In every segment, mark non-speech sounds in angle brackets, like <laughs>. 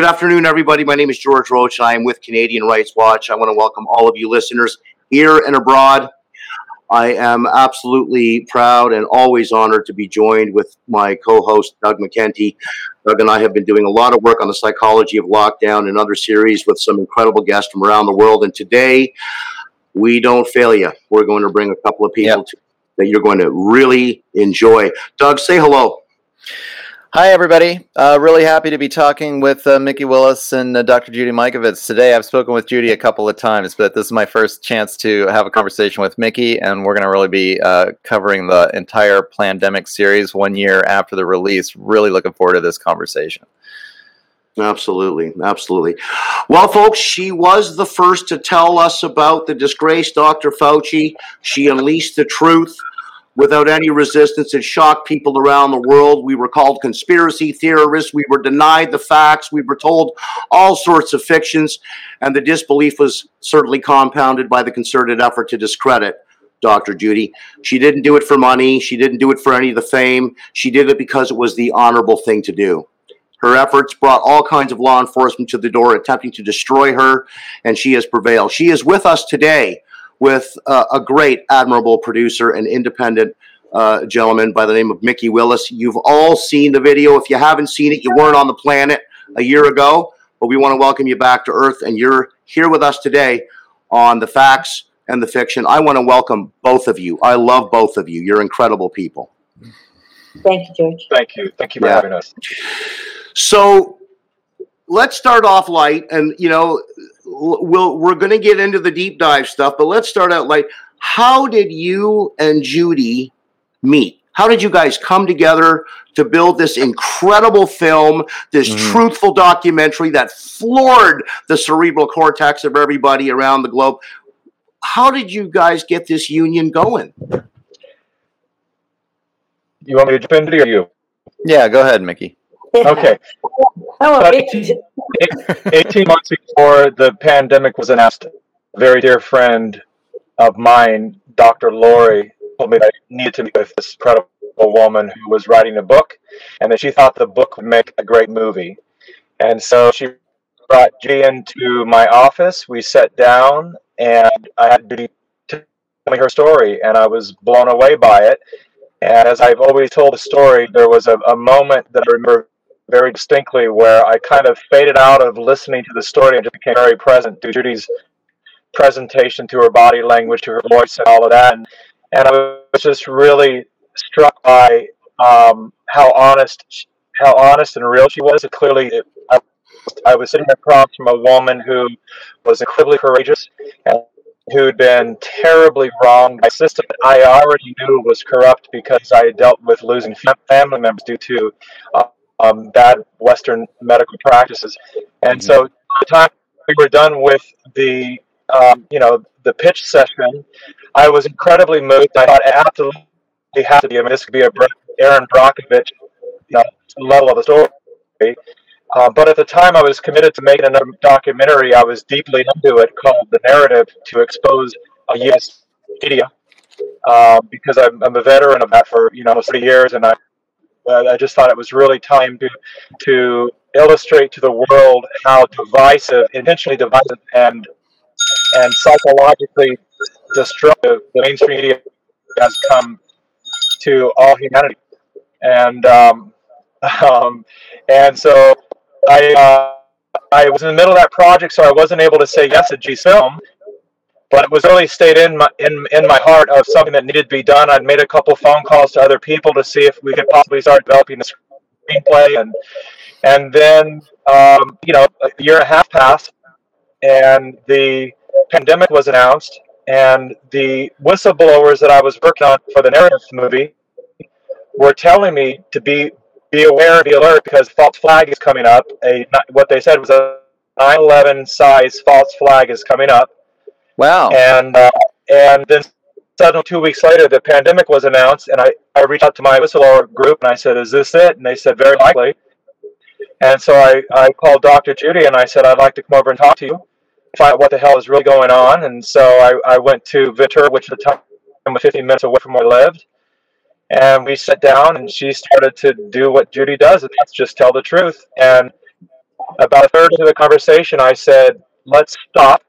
Good afternoon, everybody. My name is George Roach, and I am with Canadian Rights Watch. I want to welcome all of you listeners here and abroad. I am absolutely proud and always honored to be joined with my co host, Doug McKenty. Doug and I have been doing a lot of work on the psychology of lockdown and other series with some incredible guests from around the world. And today, we don't fail you. We're going to bring a couple of people yep. to, that you're going to really enjoy. Doug, say hello. Hi, everybody. Uh, really happy to be talking with uh, Mikki Willis and uh, Dr. Judy Mikovits today. I've spoken with Judy a couple of times, but this is my first chance to have a conversation with Mikki, and we're going to really be uh, covering the entire Plandemic series one year after the release. Really looking forward to this conversation. Absolutely, absolutely. Well, folks, she was the first to tell us about the disgraced Dr. Fauci. She unleashed the truth without any resistance. It shocked people around the world. We were called conspiracy theorists. We were denied the facts. We were told all sorts of fictions. And the disbelief was certainly compounded by the concerted effort to discredit Dr. Judy. She didn't do it for money. She didn't do it for any of the fame. She did it because it was the honorable thing to do. Her efforts brought all kinds of law enforcement to the door attempting to destroy her, and she has prevailed. She is with us today with uh, a great, admirable producer and independent uh, gentleman by the name of Mikki Willis. You've all seen the video. If you haven't seen it, you weren't on the planet a year ago, but we want to welcome you back to Earth, and you're here with us today on the facts and the fiction. I want to welcome both of you. I love both of you. You're incredible people. Thank you, George. Thank you. Thank you for yeah. having us. So let's start off light, and you know, we'll we're going to get into the deep dive stuff, but let's start out like how did you and Judy meet? How did you guys come together to build this incredible film, this mm-hmm. truthful documentary that floored the cerebral cortex of everybody around the globe? How did you guys get this union going? You want me to jump into or you? Yeah, go ahead, Mikki. Okay. <laughs> Oh, 18, 18 months before the pandemic was announced, a very dear friend of mine, Dr. Lori, told me that I needed to meet with this incredible woman who was writing a book and that she thought the book would make a great movie. And so she brought G into my office. We sat down and I had to tell me her story, and I was blown away by it. And as I've always told the story, there was a, a moment that I remember very distinctly where I kind of faded out of listening to the story and just became very present to Judy's presentation, to her body language, to her voice, and all of that. And, and I was just really struck by um, how honest, how honest and real she was. It clearly, it, I, I was sitting across from a woman who was incredibly courageous and who'd been terribly wronged by a system that I already knew was corrupt because I had dealt with losing family members due to uh, um, bad Western medical practices. And mm-hmm. so, by the time we were done with the, um, you know, the pitch session, I was incredibly moved. I thought absolutely had to be. I mean, this could be a Erin Brockovich you know, level of the story. Uh, but at the time, I was committed to making another documentary. I was deeply into it called The Narrative to expose a U.S. media uh, because I'm, I'm, a veteran of that for you know 30 years, and I I just thought it was really time to to illustrate to the world how divisive, intentionally divisive, and and psychologically destructive the mainstream media has come to all humanity, and um, <laughs> um, and so I uh, I was in the middle of that project, so I wasn't able to say yes to G Film, but it was really stayed in my in in my heart of something that needed to be done. I'd made a couple phone calls to other people to see if we could possibly start developing the screenplay, and and then um, you know a year and a half passed, and the pandemic was announced, and the whistleblowers that I was working on for the narrative movie were telling me to be be aware, be alert, because false flag is coming up. A what they said was a 9/11 size false flag is coming up Wow. And uh, and then suddenly two weeks later, the pandemic was announced, and I, I reached out to my whistleblower group and I said, "Is this it?" And they said, "Very likely." And so I, I called Dr. Judy and I said, "I'd like to come over and talk to you, find out what the hell is really going on." And so I, I went to Ventura, which at the time was 15 minutes away from where I lived, and we sat down and she started to do what Judy does, and that's just tell the truth. And About a third of the conversation, I said, "Let's stop.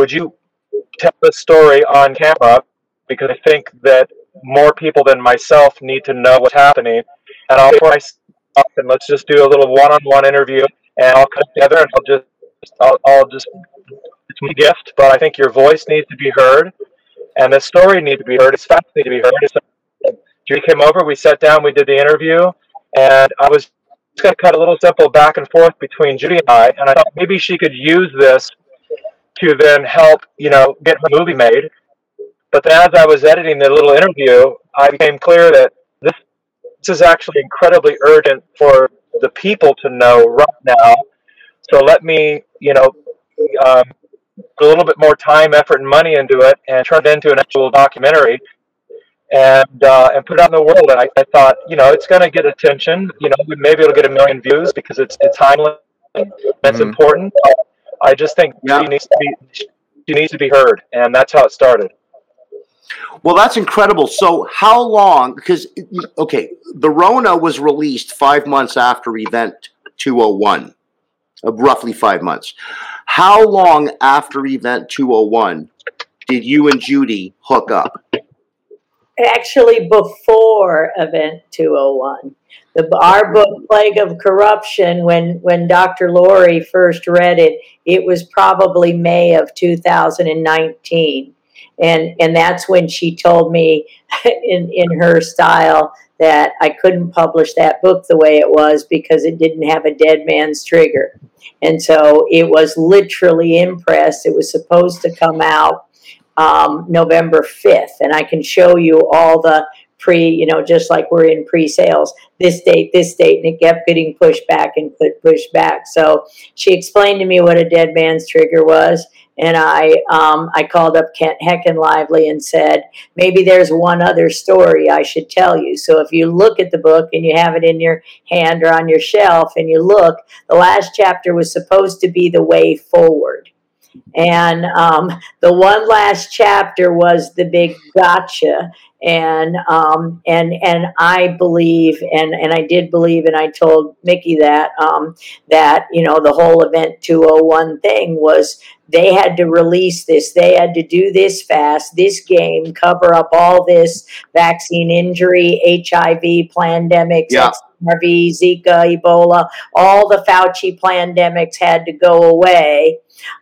Would you tell the story on camera? Because I think that more people than myself need to know what's happening. And I'll stop and let's just do a little one-on-one interview, and I'll come together and I'll just I'll, I'll just it's my gift, but I think your voice needs to be heard, and the story needs to be heard. Its facts need to be heard. So Judy came over, we sat down, we did the interview, and I was just to cut a little simple back and forth between Judy and I, and I thought maybe she could use this to then help, you know, get her movie made. But then as I was editing the little interview, I became clear that this, this is actually incredibly urgent for the people to know right now. So let me, you know, um, put a little bit more time, effort, and money into it, and turn it into an actual documentary, and uh, and put it out in the world. And I, I thought, you know, it's going to get attention. You know, maybe it'll get a million views because it's it's timely. That's Mhm. important. I just think Yeah. she needs to be she needs to be heard, and that's how it started. Well, that's incredible. So, how long? Because, okay, the Rona was released five months after Event 201, uh, roughly five months. How long after Event 201 did you and Judy hook up? Actually, before Event 201. The, our book, Plague of Corruption, when, when Dr. Lori first read it, it was probably May of 2019. And, and that's when she told me <laughs> in, in her style that I couldn't publish that book the way it was because it didn't have a dead man's trigger. And so it was literally in press. It was supposed to come out um, November 5th. And I can show you all the pre, you know, just like we're in pre sales, this date, this date, and it kept getting pushed back and pushed back. So she explained to me what a dead man's trigger was. And I, um, I called up Kent Heckenlively and said, maybe there's one other story I should tell you. So if you look at the book and you have it in your hand or on your shelf and you look, the last chapter was supposed to be the way forward. And um, the one last chapter was the big gotcha. And um, and and I believe, and and I did believe, and I told Mikki that um, that you know the whole event 201 thing was they had to release this, they had to do this fast, this game, cover up all this vaccine injury, HIV pandemics, Yeah. XMRV, Zika, Ebola, all the Fauci pandemics had to go away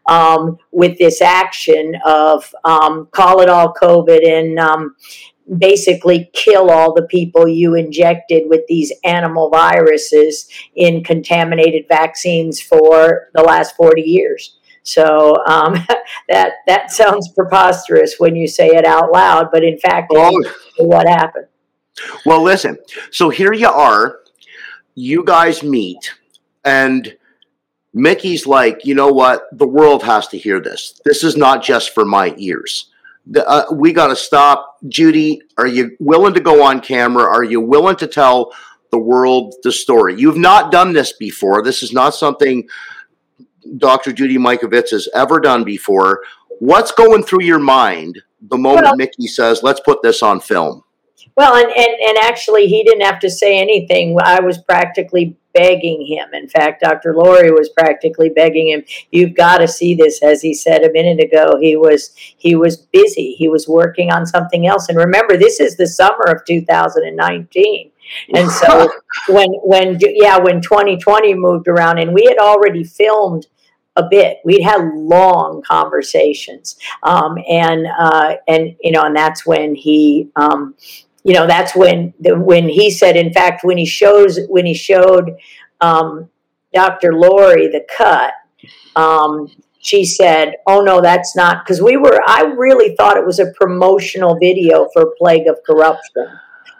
um, with this action of um, call it all COVID and um, basically kill all the people you injected with these animal viruses in contaminated vaccines for the last 40 years. So um, <laughs> that that sounds preposterous when you say it out loud, but in fact, Oh. what happened. Well, listen. So here you are. You guys meet, and Mikki's like, you know what? The world has to hear this. This is not just for my ears. The, uh, we got to stop. Judy, are you willing to go on camera? Are you willing to tell the world the story? You've not done this before. This is not something Dr. Judy Mikovits has ever done before. What's going through your mind the moment Well- Mikki says, let's put this on film? Well, and, and, and actually, he didn't have to say anything. I was practically begging him. In fact, Dr. Laurie was practically begging him. You've got to see this, as he said a minute ago. He was he was busy. He was working on something else. And remember, this is the summer of 2019. And so <laughs> when when yeah when 2020 moved around, and we had already filmed a bit. We'd had long conversations, um, and uh, and you know, and that's when he, um, you know, that's when the, when he said, in fact, when he shows when he showed um, Dr. Lori the cut, um, she said, "Oh no, that's not," because we were. I really thought it was a promotional video for Plague of Corruption.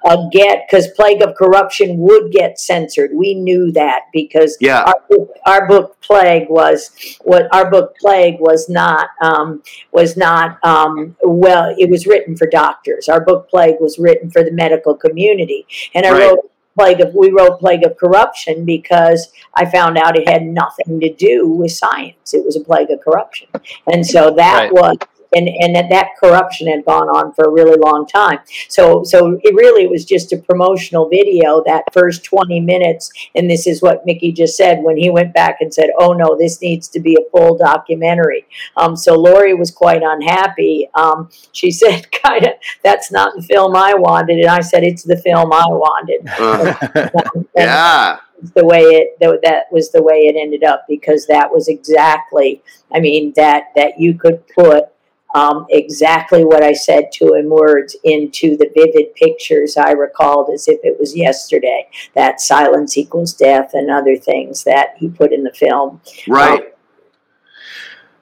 Uh, get because Plague of Corruption would get censored. We knew that because Yeah. our book, our book Plague was what our book Plague was not um, was not um, well. It was written for doctors. Our book Plague was written for the medical community, and I Right. wrote Plague of we wrote Plague of Corruption because I found out it had nothing to do with science. It was a plague of corruption, and so that Right. was and and that, that corruption had gone on for a really long time. So so it really was just a promotional video that first twenty minutes, and this is what Mikki just said when he went back and said, "Oh no, this needs to be a full documentary." Um, so Lori was quite unhappy. Um, she <laughs> said, "Kind of, that's not the film I wanted," and I said, "It's the film I wanted." <laughs> Uh, <laughs> yeah. the way it that was the way it ended up because that was exactly i mean that that you could put um, exactly what i said to him words into the vivid pictures i recalled as if it was yesterday that silence equals death and other things that he put in the film Right. Um,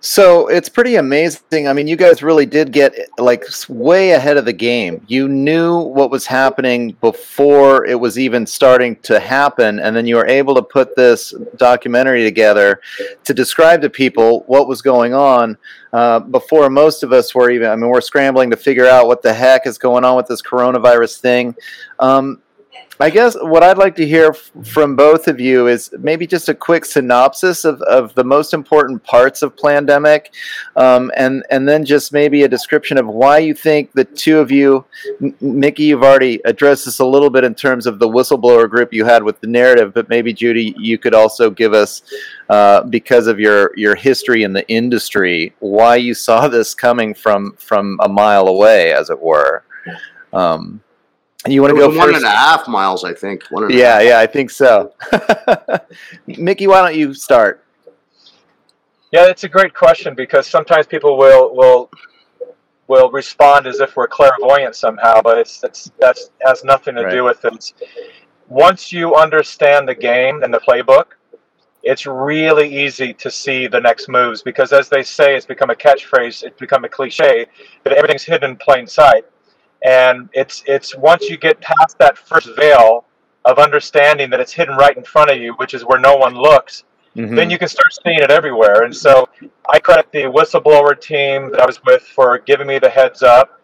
So it's pretty amazing. I mean, you guys really did get like way ahead of the game. You knew what was happening before it was even starting to happen, and then you were able to put this documentary together to describe to people what was going on uh, before most of us were even. I mean, we're scrambling to figure out what the heck is going on with this coronavirus thing. Um, I guess what I'd like to hear f- from both of you is maybe just a quick synopsis of, of the most important parts of Plandemic, um, and and then just maybe a description of why you think the two of you, M- Mikki, you've already addressed this a little bit in terms of the whistleblower group you had with the narrative, but maybe Judy, you could also give us, uh, because of your your history in the industry, why you saw this coming from from a mile away, as it were. Um, you want to go was one first? and a half miles, I think. One and a Yeah, half. yeah, I think so. <laughs> Mikki, why don't you start? Yeah, it's a great question because sometimes people will will will respond as if we're clairvoyant somehow, but it's it's that's has nothing to Right. do with it. It's- once you understand the game and the playbook, it's really easy to see the next moves because, as they say, it's become a catchphrase, it's become a cliche that everything's hidden in plain sight. And it's it's once you get past that first veil of understanding that it's hidden right in front of you, which is where no one looks, Mhm. then you can start seeing it everywhere. And so I credit the whistleblower team that I was with for giving me the heads up.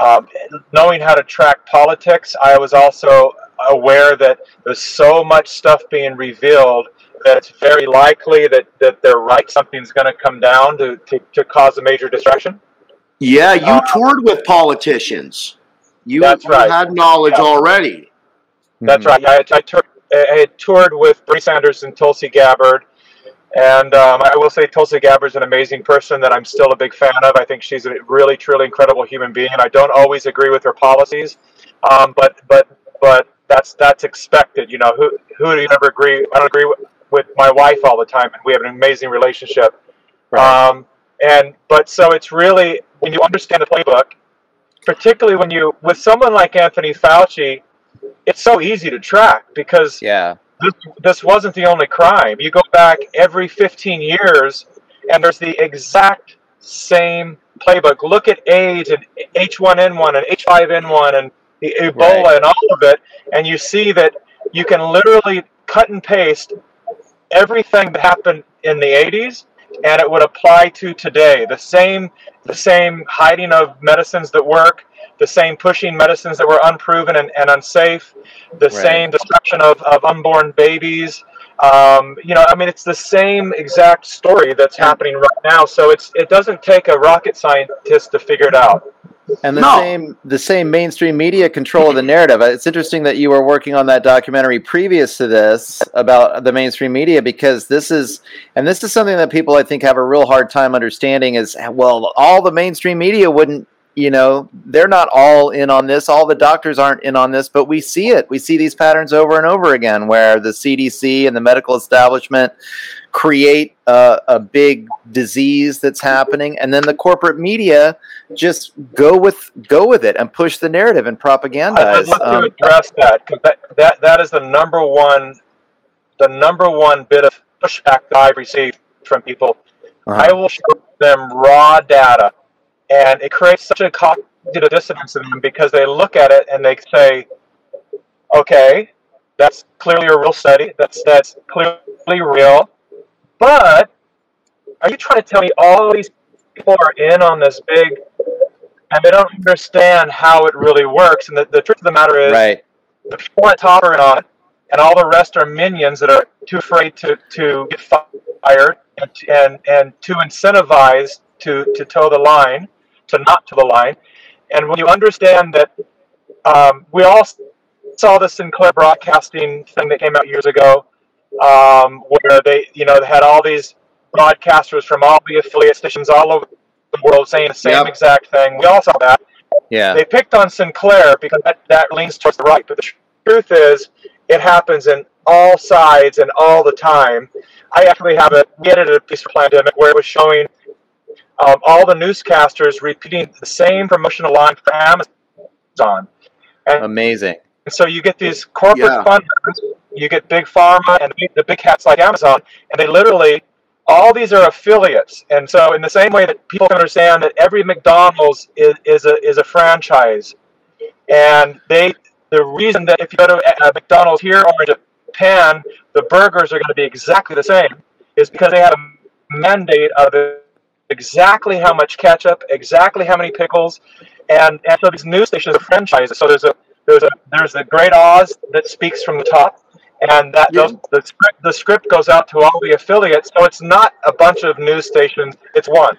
Um, knowing how to track politics, I was also aware that there's so much stuff being revealed that it's very likely that, that they're right. Something's going to come down to, to, to cause a major distraction. Yeah, you Uh, toured with politicians. You, That's you right. had knowledge Yeah. already. That's Mhm. right. I, I, tour- I had toured with Bernie Sanders and Tulsi Gabbard. And um, I will say Tulsi Gabbard is an amazing person that I'm still a big fan of. I think she's a really, truly incredible human being. And I don't always agree with her policies, um, but but but that's that's expected. You know, who who do you ever agree? I don't agree with, with my wife all the time, and we have an amazing relationship. Right. Um, and but so it's really when you understand the playbook, particularly when you with someone like Anthony Fauci, it's so easy to track because yeah. this, this wasn't the only crime. You go back every 15 years, and there's the exact same playbook. Look at AIDS and H1N1 and H5N1 and the Ebola Right. and all of it, and you see that you can literally cut and paste everything that happened in the 80s and it would apply to today the same the same hiding of medicines that work the same pushing medicines that were unproven and, and unsafe the Right. same destruction of, of unborn babies um, you know i mean it's the same exact story that's happening right now so it's it doesn't take a rocket scientist to figure it out And the No. same the same mainstream media control of the narrative. It's interesting that you were working on that documentary previous to this about the mainstream media because this is and this is something that people I think have a real hard time understanding is well all the mainstream media wouldn't you know they're not all in on this all the doctors aren't in on this but we see it we see these patterns over and over again where the CDC and the medical establishment create a, a big disease that's happening and then the corporate media just go with go with it and push the narrative and I- I'd propagandize love um, to address that because that, that that is the number one the number one bit of pushback that I've received from people. uh-huh. I will show them raw data, and it creates such a cognitive dissonance in them because they look at it and they say, "Okay, that's clearly a real study. That's that's clearly real, but are you trying to tell me all these people are in on this big?" And they don't understand how it really works. And the, the truth of the matter is, right the people on top are it, and all the rest are minions that are too afraid to, to get fired and, and and to incentivize to to toe the line. To not to the line. And when you understand that, um, we all saw the Sinclair Broadcasting thing that came out years ago, um, where they, you know, they had all these broadcasters from all the affiliate stations all over the world saying the same Yep. exact thing. We all saw that. Yeah. They picked on Sinclair because that, that leans towards the right. But the truth is, it happens in all sides and all the time. I actually have a we edited a piece for Plandemic where it was showing um, all the newscasters repeating the same promotional line for Amazon. Amazing. And so you get these corporate Yeah. funders, you get big pharma and the, big cats like Amazon, and they literally, all these are affiliates. And so, in the same way that people can understand that every McDonald's is, is a is a franchise, and they, the reason that if you go to a McDonald's here or in Japan, the burgers are going to be exactly the same, is because they have a mandate of exactly how much ketchup, exactly how many pickles, and and so these news stations are franchises. So there's a there's a there's the Great Oz that speaks from the top, and that Yeah. those, the script the script goes out to all the affiliates. So it's not a bunch of news stations; it's one.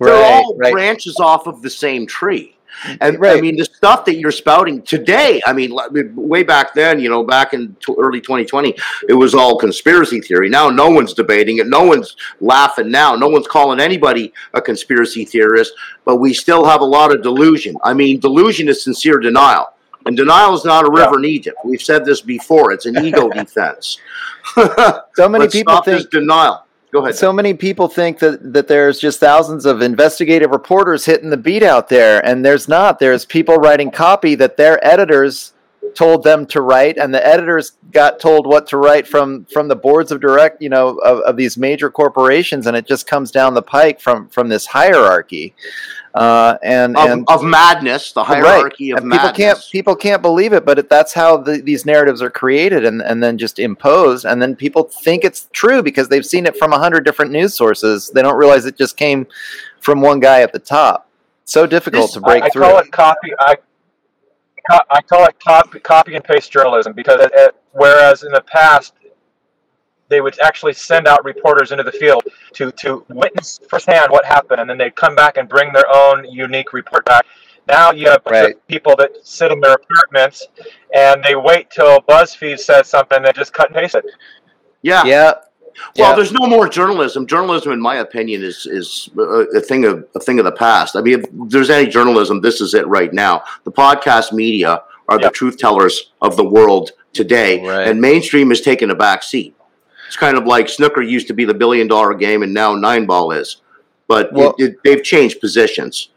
They're Right. all Right. branches off of the same tree. Mm-hmm. And I mean, the stuff that you're spouting today, I mean, way back then, you know, back in t- early 2020, it was all conspiracy theory. Now, no one's debating it. No one's laughing now. No one's calling anybody a conspiracy theorist, but we still have a lot of delusion. I mean, delusion is sincere denial. And denial is not a river in Egypt. We've said this before. It's an ego <laughs> defense. So many people think denial. Go ahead. So many people think that, that there's just thousands of investigative reporters hitting the beat out there, and there's not. There's people writing copy that their editors told them to write, and the editors got told what to write from from the boards of direct, you know, of, of these major corporations, and it just comes down the pike from from this hierarchy. Uh, and of, and of madness, the hierarchy of and people madness. can't people can't believe it, but it, that's how the, these narratives are created and, and then just imposed, and then people think it's true because they've seen it from a hundred different news sources. They don't realize it just came from one guy at the top. So difficult This- to break I, I through. call it copy. I I call it copy, copy and paste journalism because it, it, whereas in the past they would actually send out reporters into the field to to witness firsthand what happened, and then they'd come back and bring their own unique report back. Now you have Right. people that sit in their apartments and they wait till BuzzFeed says something, they just cut and paste it. yeah. yeah. Well, yeah. there's no more journalism. Journalism, in my opinion, is is a, a thing of a thing of the past. I mean, if there's any journalism, this is it right now. The podcast media are the truth tellers of the world today, Right. and mainstream is taking a back seat. It's kind of like snooker used to be the billion dollar game, and now nine ball is. But Well- it, it, they've changed positions.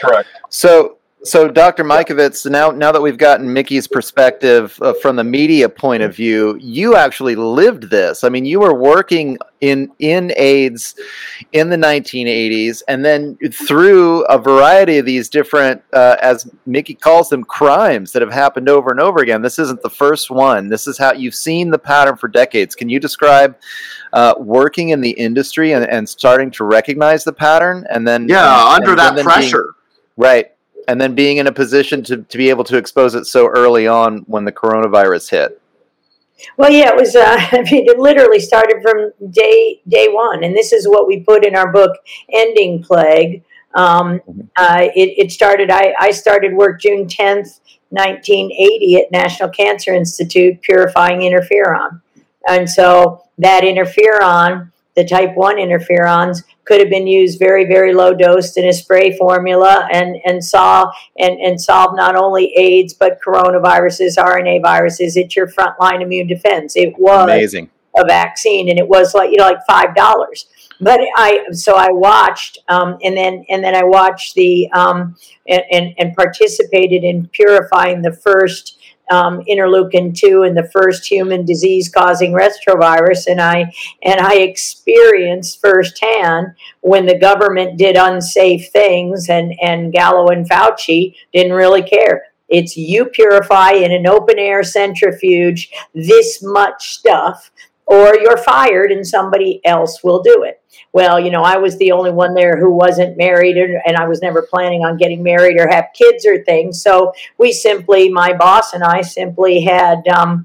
Correct. So, so Dr. Mikovits, now now that we've gotten Mikki's perspective uh, from the media point of view, you actually lived this. I mean, you were working in in AIDS in the 1980s, and then through a variety of these different, uh, as Mickey calls them, crimes that have happened over and over again. This isn't the first one. This is how you've seen the pattern for decades. Can you describe? Uh, working in the industry and, and starting to recognize the pattern, and then Yeah, and- under and that then being- pressure. Right. And then being in a position to, to be able to expose it so early on when the coronavirus hit. Well, yeah, it was. Uh, <laughs> I mean, it literally started from day day one, and this is what we put in our book, "Ending Plague." Um, uh, it, it started. I, I started work June tenth, nineteen eighty, at National Cancer Institute, purifying interferon, and so that interferon, the type one interferons, could have been used very very low dosed in a spray formula, and and saw and, and solve not only AIDS but coronaviruses, RNA viruses. It's your frontline immune defense. It was Amazing. a vaccine, and it was like you know like five dollars. But I so I watched, um, and then and then I watched the um, and, and and participated in purifying the first. Um, interleukin two and the first human disease causing retrovirus, and I and I experienced firsthand when the government did unsafe things and, and Gallo and Fauci didn't really care. It's you purify in an open air centrifuge this much stuff, or you're fired and somebody else will do it. Well, you know, I was the only one there who wasn't married, and, I was never planning on getting married or have kids or things. So we simply, my boss and I simply had um,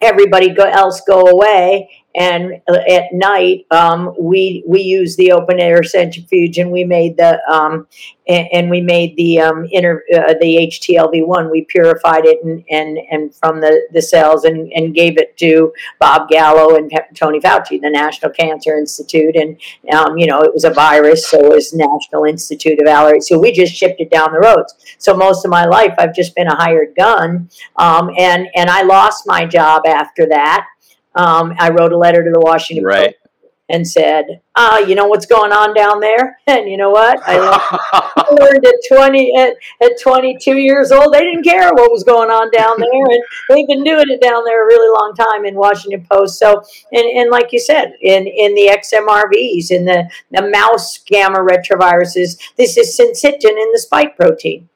everybody go, else go away and uh, at night um, we we used the open air centrifuge and we made the um, and, and, we made the um, uh, the HTLV one. We purified it and and, and from the, the cells and, and gave it to Bob Gallo and Tony Fauci, the National Cancer Institute, and um, you know it was a virus, so it was National Institute of Allergy. So we just shipped it down the roads. So most of my life, I've just been a hired gun, um, and and I lost my job after that. Um, I wrote a letter to the Washington right. Post and said, "Ah, you know what's going on down there?" <laughs> And you know what? I learned at twenty at, at twenty two years old, they didn't care what was going on down <laughs> there, and they've been doing it down there a really long time in Washington Post. So, and, and like you said, in in the XMRVs, in the the mouse gamma retroviruses, this is syncytin in the spike protein.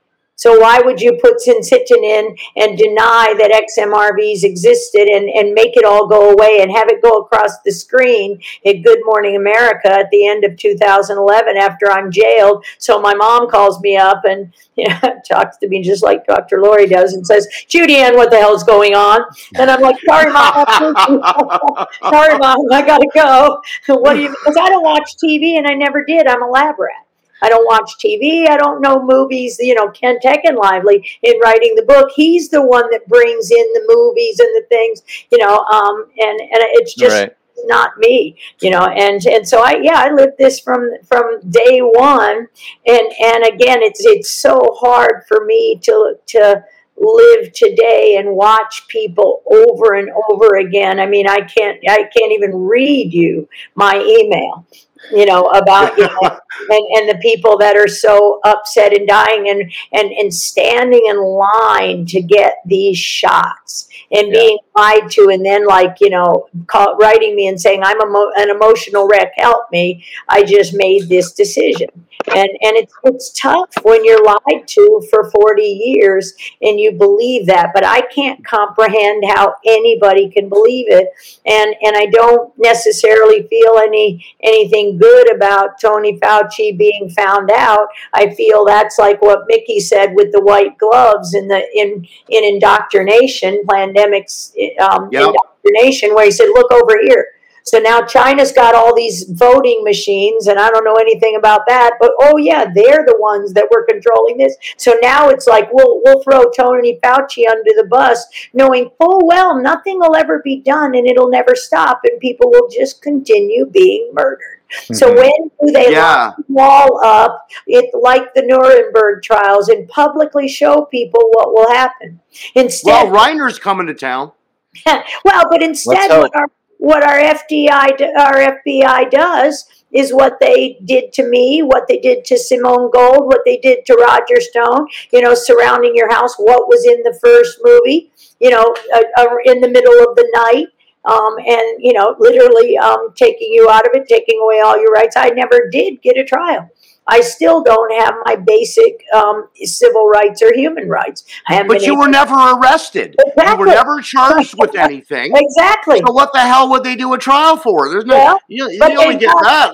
So why would you put syncytin in and deny that XMRVs existed and, and make it all go away and have it go across the screen at Good Morning America at the end of 2011 after I'm jailed? So my mom calls me up and <laughs> you know, talks to me just like Dr. Lori does and says, Judy Ann, what the hell's going on? And I'm like, sorry, mom. <laughs> sorry, mom. I got to go. <laughs> what do you, because I don't watch TV and I never did. I'm a lab rat. I don't watch TV. I don't know movies. You know, Ken Lively in writing the book, he's the one that brings in the movies and the things. You know, um, and and it's just. Right. Not me, you know, and and so I yeah I lived this from from day one, and and again it's it's so hard for me to to live today and watch people over and over again. I mean, I can't I can't even read you my email you know about you know <laughs> and, and the people that are so upset and dying and and and standing in line to get these shots and yeah. being lied to and then like you know call, writing me and saying i'm emo- an emotional wreck help me i just made this decision and and it's it's tough when you're lied to for 40 years and you believe that but i can't comprehend how anybody can believe it and and i don't necessarily feel any anything good about tony fauci being found out i feel that's like what mikki said with the white gloves in the in in indoctrination pandemics um, yep. indoctrination where he said look over here so now China's got all these voting machines, and I don't know anything about that. But oh yeah, they're the ones that were controlling this. So now it's like we'll we'll throw Tony Fauci under the bus, knowing full well nothing will ever be done, and it'll never stop, and people will just continue being murdered. Mm-hmm. So when do they yeah. lock them all up? It like the Nuremberg trials and publicly show people what will happen. Instead, well, Reiner's coming to town. <laughs> well, but instead, what our what our FDI, our FBI does is what they did to me, what they did to Simone Gold, what they did to Roger Stone, you know, surrounding your house, what was in the first movie, you know, uh, uh, in the middle of the night. Um, and you know, literally um, taking you out of it, taking away all your rights. I never did get a trial. I still don't have my basic um, civil rights or human rights. but you were never arrested. Exactly. You were never charged with <laughs> anything. exactly. So what the hell would they do a trial for? There's no. Well, you, you only get that.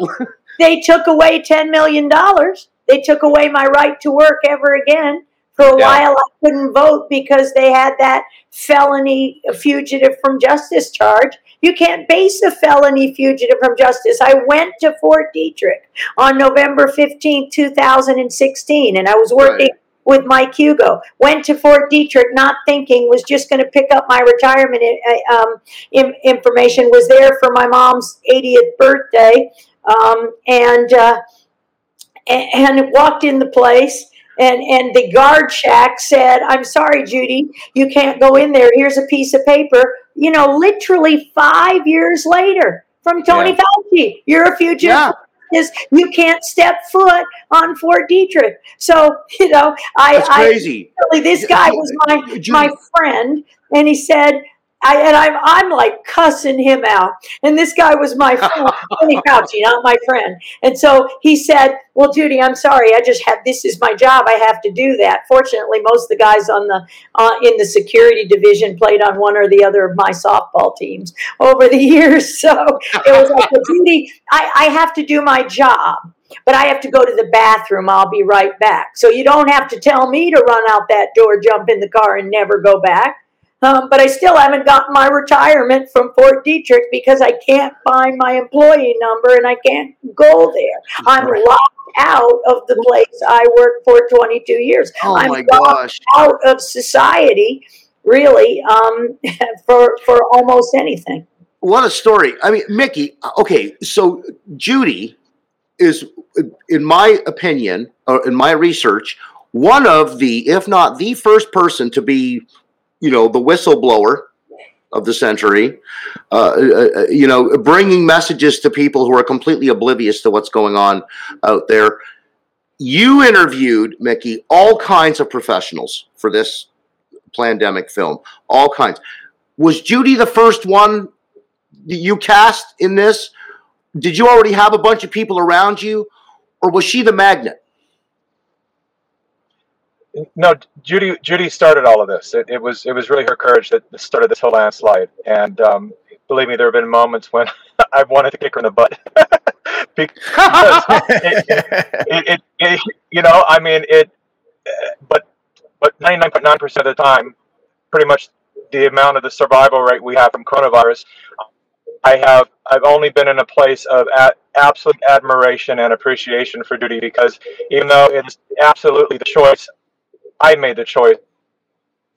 they took away ten million dollars. They took away my right to work ever again. For a yeah. while, I couldn't vote because they had that felony fugitive from justice charge. You can't base a felony fugitive from justice. I went to Fort Detrick on November 15, 2016, and I was working. Right with Mike Hugo. Went to Fort Detrick, not thinking, was just going to pick up my retirement uh, um, information. Was there for my mom's 80th birthday, um, and uh, and walked in the place and and the guard shack said i'm sorry judy you can't go in there here's a piece of paper you know literally five years later from tony yeah. fauci you're a fugitive yeah. You can't step foot on Fort Detrick. So you know, I, That's crazy. I really, this guy was my my friend, and he said, I, and I'm I'm like cussing him out. And this guy was my <laughs> friend, Tony Fauci, not my friend. And so he said, "Well, Judy, I'm sorry. I just have this is my job. I have to do that." Fortunately, most of the guys on the uh, in the security division played on one or the other of my softball teams over the <laughs> years. So it was like, well, "Judy, I, I have to do my job." but I have to go to the bathroom. I'll be right back. So you don't have to tell me to run out that door, jump in the car, and never go back. Um, but I still haven't gotten my retirement from Fort Detrick because I can't find my employee number and I can't go there. I'm locked out of the place I worked for 22 years. Oh I'm my locked gosh. out of society, really, um, <laughs> for for almost anything. What a story. I mean, Mikki, okay, so Judy is, in my opinion, or in my research, one of the, if not the first person to be, you know, the whistleblower of the century, uh, uh, you know, bringing messages to people who are completely oblivious to what's going on out there. You interviewed, Mikki, all kinds of professionals for this Plandemic film, all kinds. Was Judy the first one you cast in this? Did you already have a bunch of people around you, or was she the magnet? No, Judy. Judy started all of this. It, it was it was really her courage that started this whole landslide. And um, believe me, there have been moments when <laughs> I've wanted to kick her in the butt <laughs> because it, it, it, you know, I mean, it. uh, But but ninety nine point nine percent of the time, pretty much the amount of the survival rate we have from coronavirus, I have I've only been in a place of a- absolute admiration and appreciation for Judy because even though it's absolutely the choice, I made the choice.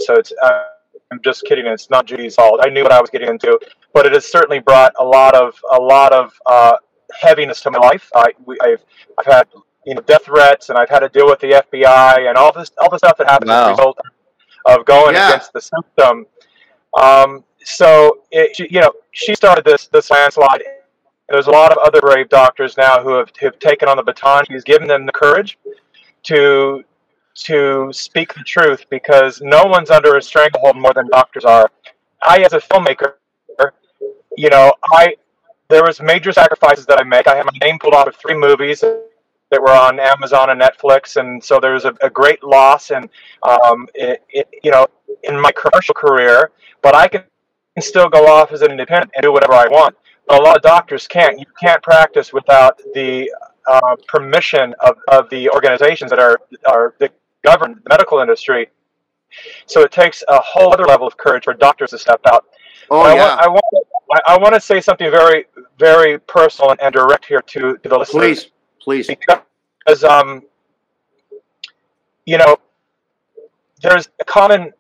So it's uh, I'm just kidding. It's not Judy's fault. I knew what I was getting into, but it has certainly brought a lot of a lot of uh, heaviness to my life. I we, I've I've had you know death threats and I've had to deal with the FBI and all this all the stuff that happens as a result of going Yeah. against the system. Um, so it, she- you know she started this this landslide. There's a lot of other brave doctors now who have, have taken on the baton. She's given them the courage to to speak the truth because no one's under a stranglehold more than doctors are. I, as a filmmaker, you know, I there was major sacrifices that I make. I have my name pulled out of three movies that were on Amazon and Netflix, and so there's a, a great loss, and um, it, it, you know, in my commercial career. But I can still go off as an independent and do whatever I want. But a lot of doctors can't. You can't practice without the uh, permission of, of the organizations that are are that govern the medical industry. So it takes a whole other level of courage for doctors to step out. Oh I yeah, want, I want, I, want to say something very, very personal and, and direct here to, to the listeners please, please. because um, you know, there's a common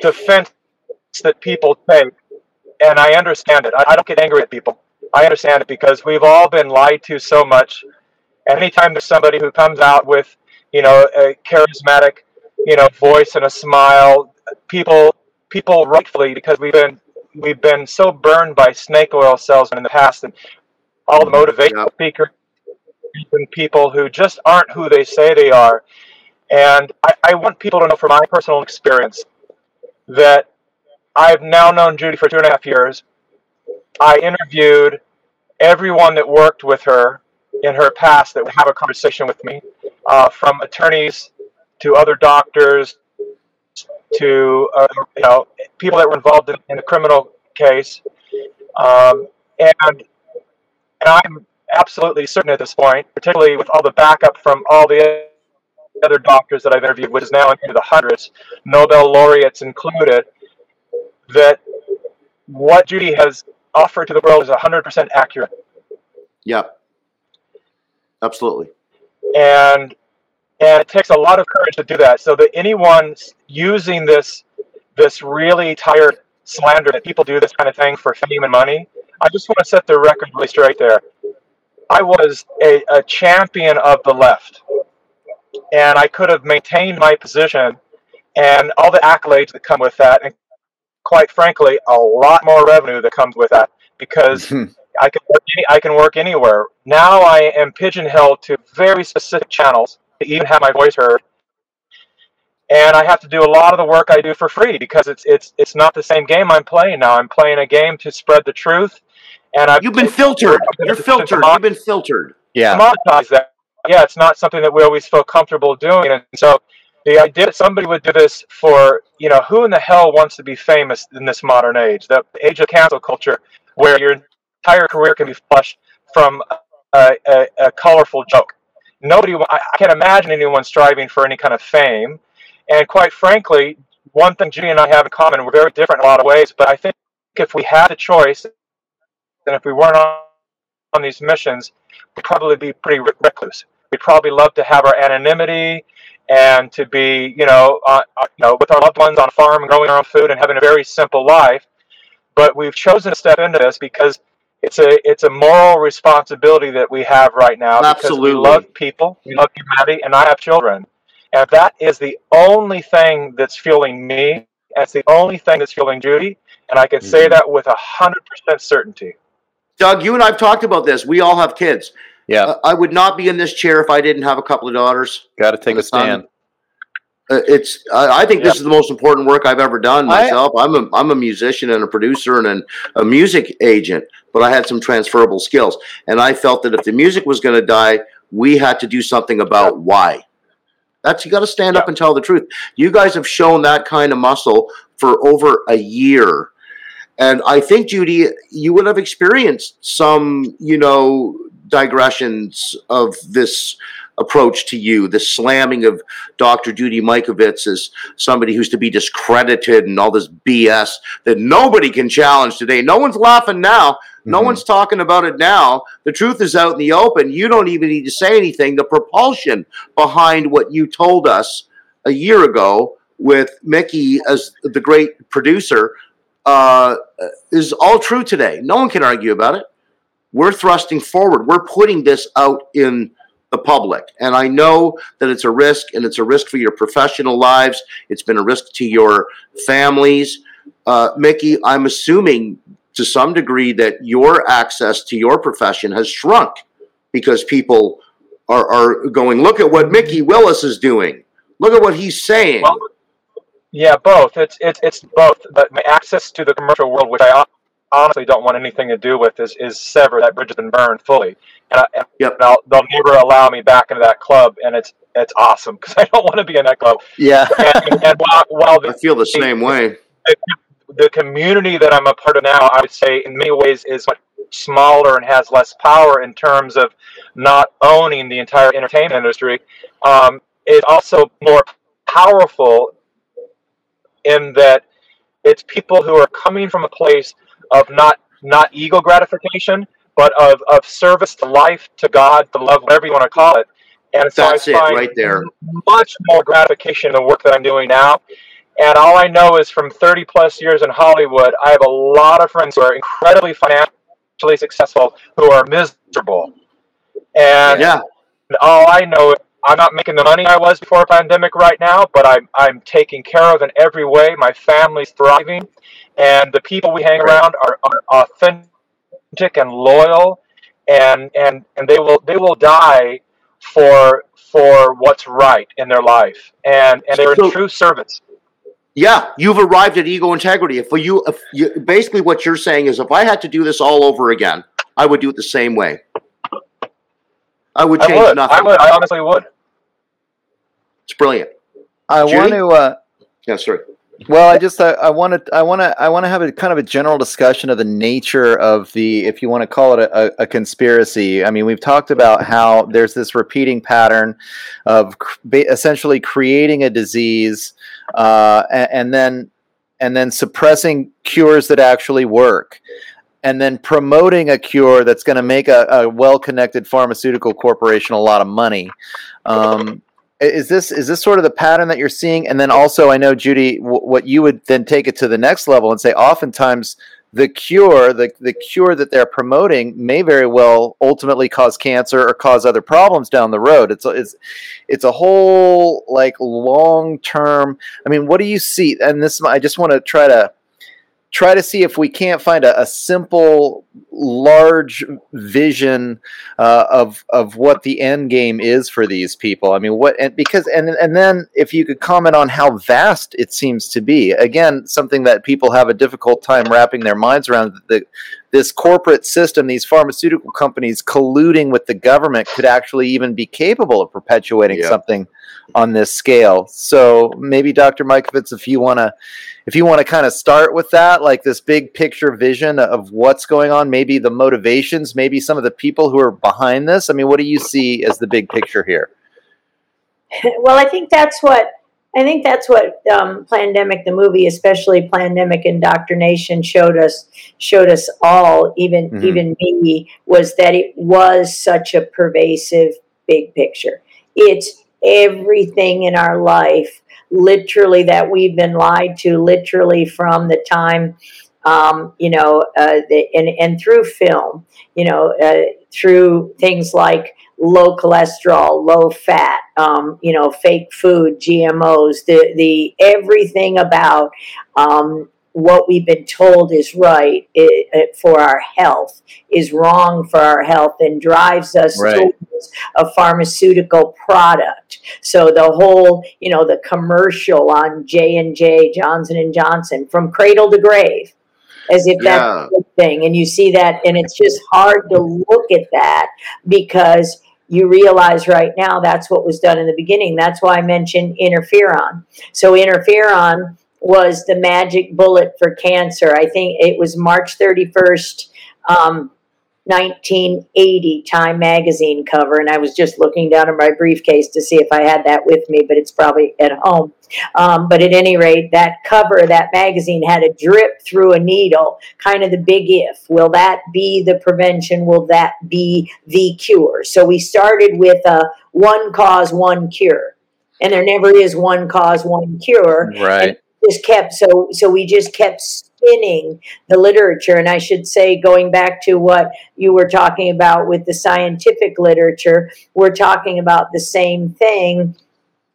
defense that people take, and I understand it. I, I don't get angry at people. I understand it because we've all been lied to so much. And anytime there's somebody who comes out with, you know, a charismatic, you know, voice and a smile, people, people rightfully because we've been we've been so burned by snake oil salesmen in the past and all the motivational Yep. speakers and people who just aren't who they say they are. And I, I want people to know from my personal experience that I've now known Judy for two and a half years. I interviewed everyone that worked with her in her past that would have a conversation with me, uh, from attorneys to other doctors to uh, you know people that were involved in, in a criminal case, um, and and I'm absolutely certain at this point, particularly with all the backup from all the other doctors that I've interviewed, which is now into the hundreds, Nobel laureates included, that what Judy has offered to the world is 100% accurate. Yeah, absolutely. And and it takes a lot of courage to do that. So that anyone using this this really tired slander that people do this kind of thing for fame and money, I just want to set the record really straight there. I was a, a champion of the left, and I could have maintained my position and all the accolades that come with that, and quite frankly, a lot more revenue that comes with that because <laughs> hmm. I can work, any- I can work anywhere. Now I am pigeonholed to very specific channels to even have my voice heard, and I have to do a lot of the work I do for free because it's it's it's not the same game I'm playing now. I'm playing a game to spread the truth, and I've You've been filtered. You're filtered. You've been filtered. yeah. monetize that. Yeah, it's not something that we always feel comfortable doing, and so the idea that somebody would do this for you know who in the hell wants to be famous in this modern age, the age of cancel culture, where your entire career can be flushed from a, a, a colorful joke. Nobody, I can't imagine anyone striving for any kind of fame, and quite frankly, one thing Judy and I have in common, we're very different in a lot of ways, but I think if we had a choice, and if we weren't on, on these missions, we'd probably be pretty recluse. We'd probably love to have our anonymity and to be, you know, uh, uh, you know, with our loved ones on a farm growing our own food and having a very simple life. But we've chosen to step into this because it's a it's a moral responsibility that we have right now Absolutely. because we love people, we love humanity, and I have children, and that is the only thing that's fueling me. That's the only thing that's fueling Judy, and I can say Mhm. that with a hundred percent certainty. Doug, you and I've talked about this. We all have kids. Yeah, Uh, I would not be in this chair if I didn't have a couple of daughters. got to take a stand. Uh, it's. I, I think this is the most important work I've ever done myself. I, am a I'm a musician and a producer and an, a music agent, but I had some transferable skills, and I felt that if the music was going to die, we had to do something about why. That's you got to stand up and tell the truth. You guys have shown that kind of muscle for over a year. And I think, Judy, you would have experienced some, you know, digressions of this approach to you, the slamming of Dr. Judy Mikovits as somebody who's to be discredited and all this BS that nobody can challenge today. No one's laughing now. No Mhm. one's talking about it now. The truth is out in the open. You don't even need to say anything. The propulsion behind what you told us a year ago with Mikki as the great producer uh, is all true today. No one can argue about it. We're thrusting forward. We're putting this out in the public. And I know that it's a risk, and it's a risk for your professional lives. It's been a risk to your families. Uh, Mikki, I'm assuming to some degree that your access to your profession has shrunk because people are, are going, look at what Mikki Willis is doing. Look at what he's saying. Well, Yeah, both. It's it's it's both. But my access to the commercial world, which I honestly don't want anything to do with, is is sever That bridge has been burned fully, and, I, and Yep. I'll, they'll never allow me back into that club, and it's it's awesome because <laughs> I don't want to be in that club. Yeah, And, and while, while I feel the same way. the community that I'm a part of now, I would say in many ways is much smaller and has less power in terms of not owning the entire entertainment industry, um, is also more powerful in that it's people who are coming from a place of not not ego gratification, but of, of service to life, to God, to love, whatever you want to call it. And so That's I it find right there. much more gratification in the work that I'm doing now. And all I know is from 30 plus years in Hollywood, I have a lot of friends who are incredibly financially successful who are miserable. And Yeah. all I know, I'm not making the money I was before pandemic right now, but I'm I'm taken care of in every way. My family's thriving, and the people we hang around are, are authentic and loyal, and and and they will they will die for for what's right in their life, and and they're So- in true service. Yeah, you've arrived at ego integrity. If you, if you, basically what you're saying is, if I had to do this all over again, I would do it the same way. I would I change would, nothing. I would, I honestly would. It's brilliant. I Judy? want to. Uh, Yeah, sorry. Well, I just I, want to I want to I want to have a kind of a general discussion of the nature of the if you want to call it a, a, a conspiracy. I mean, we've talked about how there's this repeating pattern of essentially creating a disease uh, and, and then and then suppressing cures that actually work. And then promoting a cure that's going to make a, a well-connected pharmaceutical corporation a lot of money. Um, is this is this sort of the pattern that you're seeing? And then also i know judy w- what you would then take it to the next level and say oftentimes the cure the, the cure that they're promoting may very well ultimately cause cancer or cause other problems down the road. It's a, it's it's a whole like long term i mean what do you see? And this i just want to try to try to see if we can't find a, a simple large vision uh, of of what the end game is for these people. I mean, what and because and and then if you could comment on how vast it seems to be. Again, something that people have a difficult time wrapping their minds around. The, this corporate system, these pharmaceutical companies colluding with the government, could actually even be capable of perpetuating Yeah. something on this scale. So maybe Dr. Mikovits, if you want to if you want to kind of start with that, like this big picture vision of what's going on, maybe the motivations, maybe some of the people who are behind this. I mean, what do you see as the big picture here? <laughs> well, I think that's what I think that's what um, Plandemic, the movie, especially Plandemic Indoctrination, showed us. Showed us all, even Mhm. even me, was that it was such a pervasive big picture. It's everything in our life, literally that we've been lied to, literally from the time, um, you know, uh, the, and and through film, you know, uh, through things like low cholesterol, low fat, um, you know, fake food, GMOs, the the everything about um, what we've been told is right for our health is wrong for our health and drives us Right. towards a pharmaceutical product. So the whole, you know, the commercial on J and J, Johnson and Johnson, from cradle to grave, as if that's Yeah. a good thing. And you see that, and it's just hard to look at that because you realize right now that's what was done in the beginning. That's why I mentioned interferon. So interferon was the magic bullet for cancer. I think it was March 31st, um, 1980 Time magazine cover. And I was just looking down in my briefcase to see if I had that with me, but it's probably at home. Um, but at any rate, that cover that magazine had a drip through a needle, kind of the big if. Will that be the prevention? Will that be the cure? So we started with a one cause, one cure. And there never is one cause, one cure Right. Just kept so so we just kept spinning the literature. And i should say going back to what you were talking about with the scientific literature we're talking about the same thing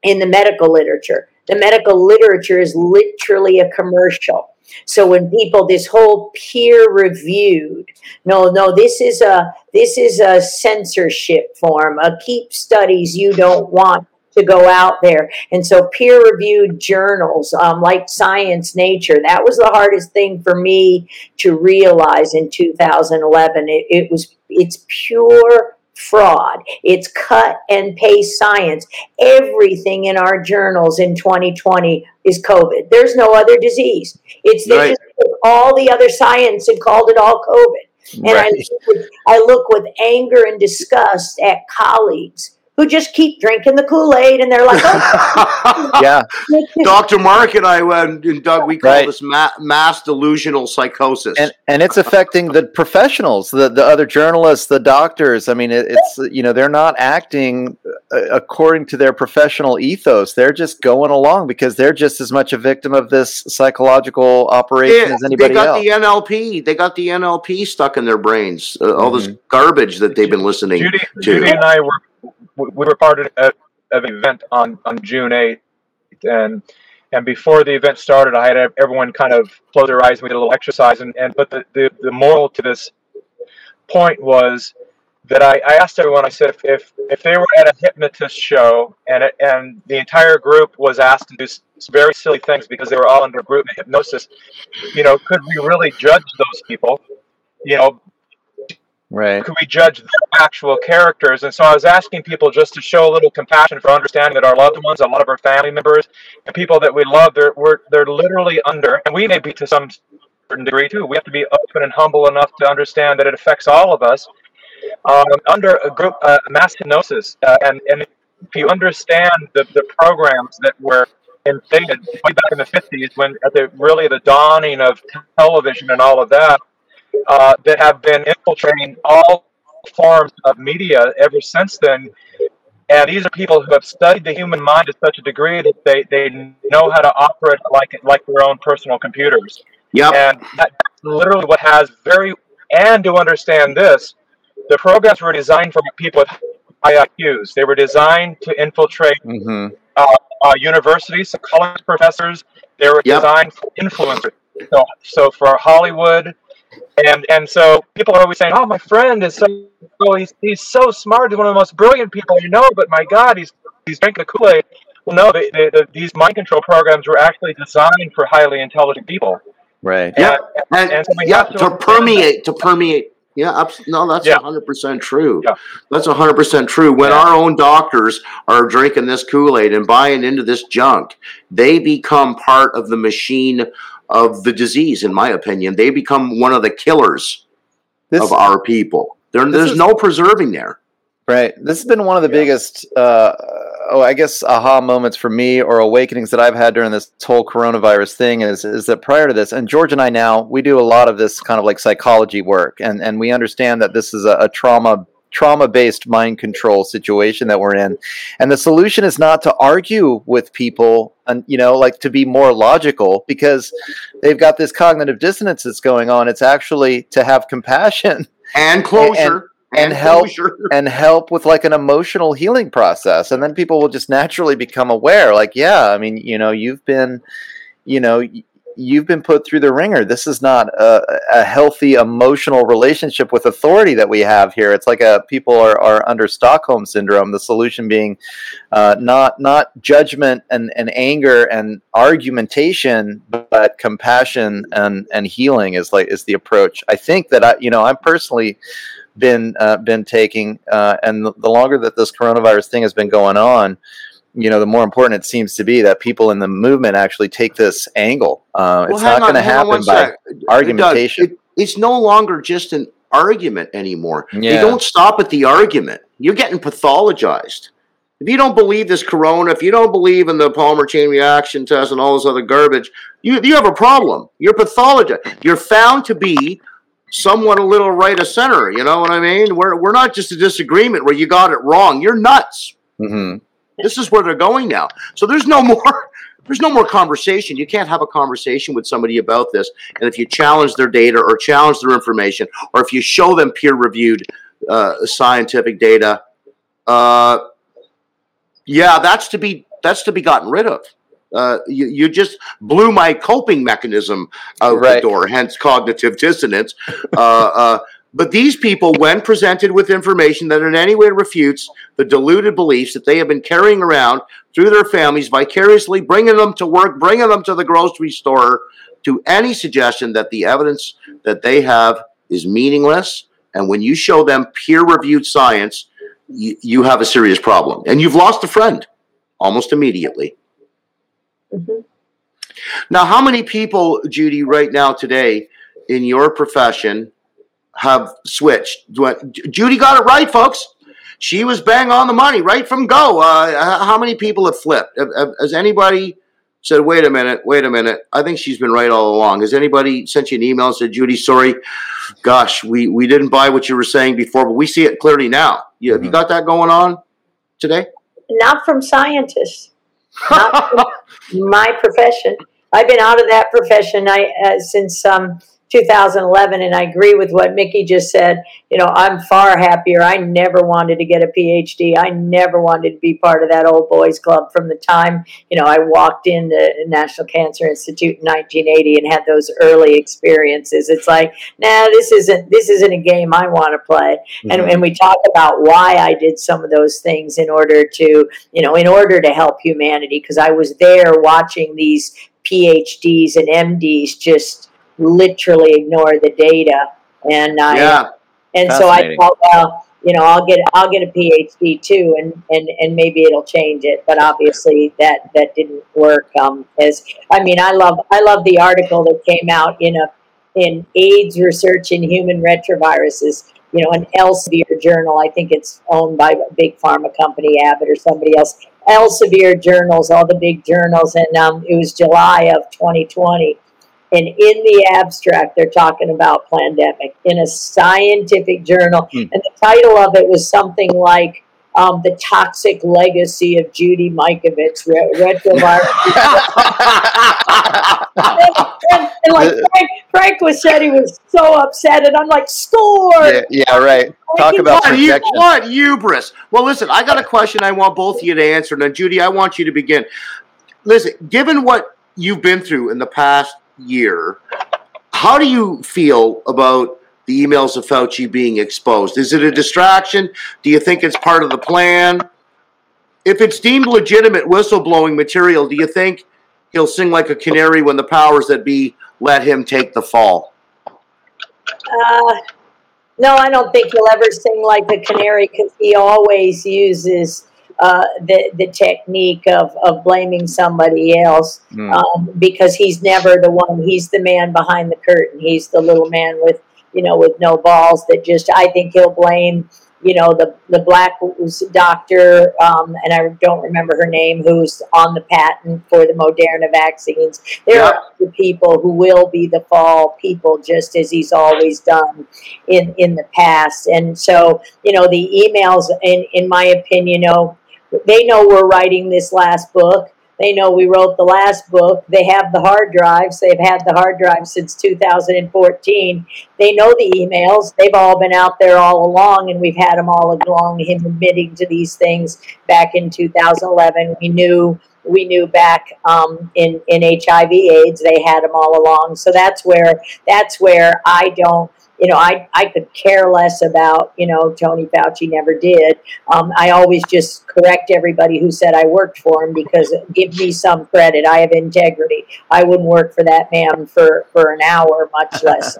in the medical literature. The medical literature is literally a commercial. So when people this whole peer reviewed no no this is a this is a censorship form a keep studies you don't want to go out there and so peer reviewed journals um, like Science Nature, that was the hardest thing for me to realize in 2011. It, it was, it's pure fraud. It's cut and paste science. Everything in our journals in 2020 is COVID. There's no other disease. It's they Right. just all the other science and called it all COVID. And I, look with- I look with anger and disgust at colleagues who just keep drinking the Kool Aid and they're like, oh, <laughs> Yeah. <laughs> Dr. Dr. Mark and I went, and Doug, we call Right. this ma- mass delusional psychosis. and and it's affecting the professionals, the the other journalists, the doctors. I mean, it, it's you know they're not acting uh, according to their professional ethos. They're just going along because they're just as much a victim of this psychological operation Yeah, as they got else. the NLP. They got the NLP stuck in their brains. Uh, all this Mhm. garbage that they've been listening Judy, to. Judy and I were we were part of, of an event on, on June eighth, and and before the event started, I had everyone kind of close their eyes. And we did a little exercise, and, and but the, the, the moral to this point was that I, I asked everyone. I said if, if if they were at a hypnotist show and it, and the entire group was asked to do very silly things because they were all under group hypnosis, you know, could we really judge those people? You know, Right. could we judge their actual characters? And so I was asking people just to show a little compassion for understanding that our loved ones, a lot of our family members, and people that we love, they're we're, they're literally under, and we may be to some certain degree too. We have to be open and humble enough to understand that it affects all of us. Um, under a group uh, mass hypnosis, uh, and and if you understand the, the programs that were invented way back in the 50s when at the really the dawning of television and all of that uh, that have been infiltrating all forms of media ever since then. And these are people who have studied the human mind to such a degree that they, they know how to operate like like their own personal computers. Yep. And that- that's literally what has very and to understand this, the programs were designed for people with high IQs. They were designed to infiltrate hmm uh, universities, college professors. They were Yep. designed for influencers. So, so for Hollywood, and and so people are always saying, "Oh, my friend is so oh, he's he's so smart. He's one of the most brilliant people you know." But my God, he's he's drinking the Kool Aid. Well, no, they, they, the, these mind control programs were actually designed for highly intelligent people. Right. Yep. And, and so yeah, to to understand permeate, to permeate. Yeah, no, that's Yeah. hundred percent true. Yeah. That's hundred percent true. When Yeah. our own doctors are drinking this Kool Aid and buying into this junk, they become part of the machine of the disease. In my opinion, they become one of the killers This, of our people. There, there's is- no preserving there. Right. This has been one of the Yeah. biggest uh, oh, I guess aha moments for me or awakenings that I've had during this whole coronavirus thing is is that prior to this, and George and I now we do a lot of this kind of like psychology work, and and we understand that this is a, a trauma trauma based mind control situation that we're in, and the solution is not to argue with people and you know like to be more logical because they've got this cognitive dissonance that's going on. It's actually to have compassion and closure. And, and, and help <laughs> and help with like an emotional healing process and then people will just naturally become aware like yeah i mean you know you've been you know you've been put through the ringer. This is not a, a healthy emotional relationship with authority that we have here. It's like a people are, are under stockholm syndrome the solution being uh, not not judgment and, and anger and argumentation but compassion and and healing is like is the approach. I think that i you know i'm personally been uh, been taking, uh, and the longer that this coronavirus thing has been going on, you know, the more important it seems to be that people in the movement actually take this angle. Uh, well, it's not going to happen by sec. argumentation. It, it's no longer just an argument anymore. Yeah. They don't stop at the argument. You're getting pathologized. If you don't believe this corona, if you don't believe in the polymer chain reaction test and all this other garbage, you, you have a problem. You're pathologized. You're found to be somewhat a little right of center. You know what I mean? We're, we're not just a disagreement where you got it wrong. You're nuts. Mm-hmm. This is where they're going now. So there's no <laughs> more. There's no more conversation. You can't have a conversation with somebody about this. And if you challenge their data or challenge their information, or if you show them peer-reviewed uh, scientific data, uh, yeah, that's to be that's to be gotten rid of. Uh, you, you, just blew my coping mechanism out right. the door, hence cognitive dissonance. But these people, when presented with information that in any way refutes the deluded beliefs that they have been carrying around through their families, vicariously bringing them to work, bringing them to the grocery store, to any suggestion that the evidence that they have is meaningless, and when you show them peer reviewed science, you, you have a serious problem. And you've lost a friend almost immediately. Mm-hmm. Now, how many people, Judy, right now today in your profession have switched? Judy got it right, folks. She was bang on the money right from go. Uh, how many people have flipped? Has anybody said, wait a minute, wait a minute? I think she's been right all along. Has anybody sent you an email and said, Judy, sorry, gosh, we, we didn't buy what you were saying before, but we see it clearly now. You, mm-hmm. Have you mm-hmm. got that going on today? Not from scientists <laughs> my profession. I've been out of that profession I, uh, since um, 2011, and I agree with what Mikki just said. You know, I'm far happier. I never wanted to get a PhD. I never wanted to be part of that old boys club from the time, you know, I walked in the National Cancer Institute in 1980 and had those early experiences. It's like, nah, this isn't this isn't a game I want to play. Mm-hmm. And, and we talk about why I did some of those things in order to, you know, in order to help humanity, because I was there watching these PhDs and MDs just literally ignore the data. And I, yeah. and so I thought, well, you know, I'll get I'll get a PhD too, and and and maybe it'll change it. But obviously, that that didn't work. Um, as I mean, I love I love the article that came out in a in AIDS research in human retroviruses. You know, an Elsevier journal. I think it's owned by a big pharma company, Abbott or somebody else. Elsevier journals, all the big journals, and um, it was July of 2020 and in the abstract, they're talking about Plandemic in a scientific journal. Mm. And the title of it was something like um, The Toxic Legacy of Judy Mikovits, Retrovirus. <laughs> and, and, and, like Frank, Frank was said he was so upset, and I'm like, score! Yeah, yeah right. Talk about what, you, what hubris. Well, listen, I got a question I want both of you to answer. Now, Judy, I want you to begin. Listen, given what you've been through in the past year. How do you feel about the emails of Fauci being exposed? Is it a distraction? Do you think it's part of the plan? If it's deemed legitimate whistleblowing material, do you think he'll sing like a canary when the powers that be let him take the fall? Uh, no, I don't think he'll ever sing like a canary because he always uses uh, the the technique of, of blaming somebody else mm. um, because he's never the one. He's the man behind the curtain. He's the little man with you know with no balls that just. I think he'll blame you know, the, the black doctor, um, and I don't remember her name, who's on the patent for the Moderna vaccines. There Yeah. are the people who will be the fall people, just as he's always done in, in the past. And so, you know, the emails, in, in my opinion, you know, they know we're writing this last book. They know we wrote the last book. They have the hard drives. They've had the hard drive since 2014. They know the emails. They've all been out there all along, and we've had them all along. Him admitting to these things back in 2011. We knew we knew back um, in in HIV/AIDS. They had them all along. So that's where that's where I don't. You know, I, I could care less about, you know, Tony Fauci never did. Um, I always just correct everybody who said I worked for him because give me some credit. I have integrity. I wouldn't work for that man for, for an hour, much <laughs> less.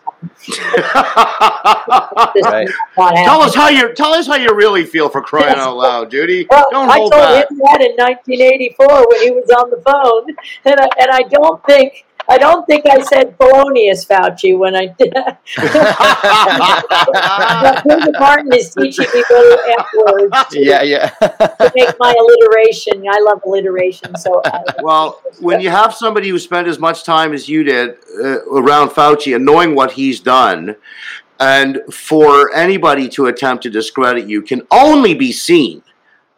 <laughs> Right. tell us how you tell us how you really feel for crying out loud, Judy. Well, Don't I hold told back. him that in 1984 when he was on the phone, and I, and I don't think I don't think I said felonious Fauci when I did. <laughs> but Martin is teaching me little F words yeah, yeah. to make my alliteration. I love alliteration, so I, <laughs> Well, when you have somebody who spent as much time as you did uh, around Fauci and knowing what he's done, and for anybody to attempt to discredit you can only be seen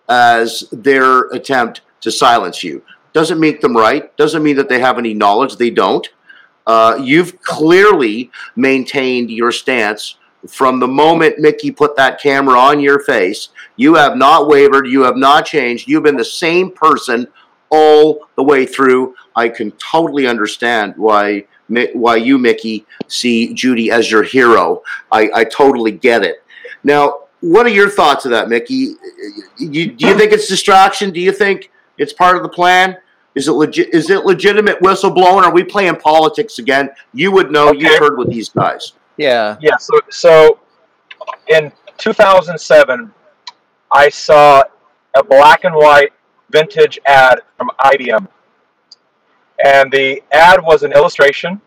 as their attempt to silence you. Doesn't make them right. Doesn't mean that they have any knowledge. They don't. Uh, you've clearly maintained your stance from the moment Mikki put that camera on your face. You have not wavered. You have not changed. You've been the same person all the way through. I can totally understand why why you, Mikki, see Judy as your hero. I, I totally get it. Now, what are your thoughts of that, Mikki? You, do you think it's distraction? Do you think it's part of the plan? Is it legit? Is it legitimate whistleblowing? Are we playing politics again? You would know. You've heard with these guys. yeah. Yeah, so so in 2007, I saw a black and white vintage ad from IBM, and the ad was an illustration,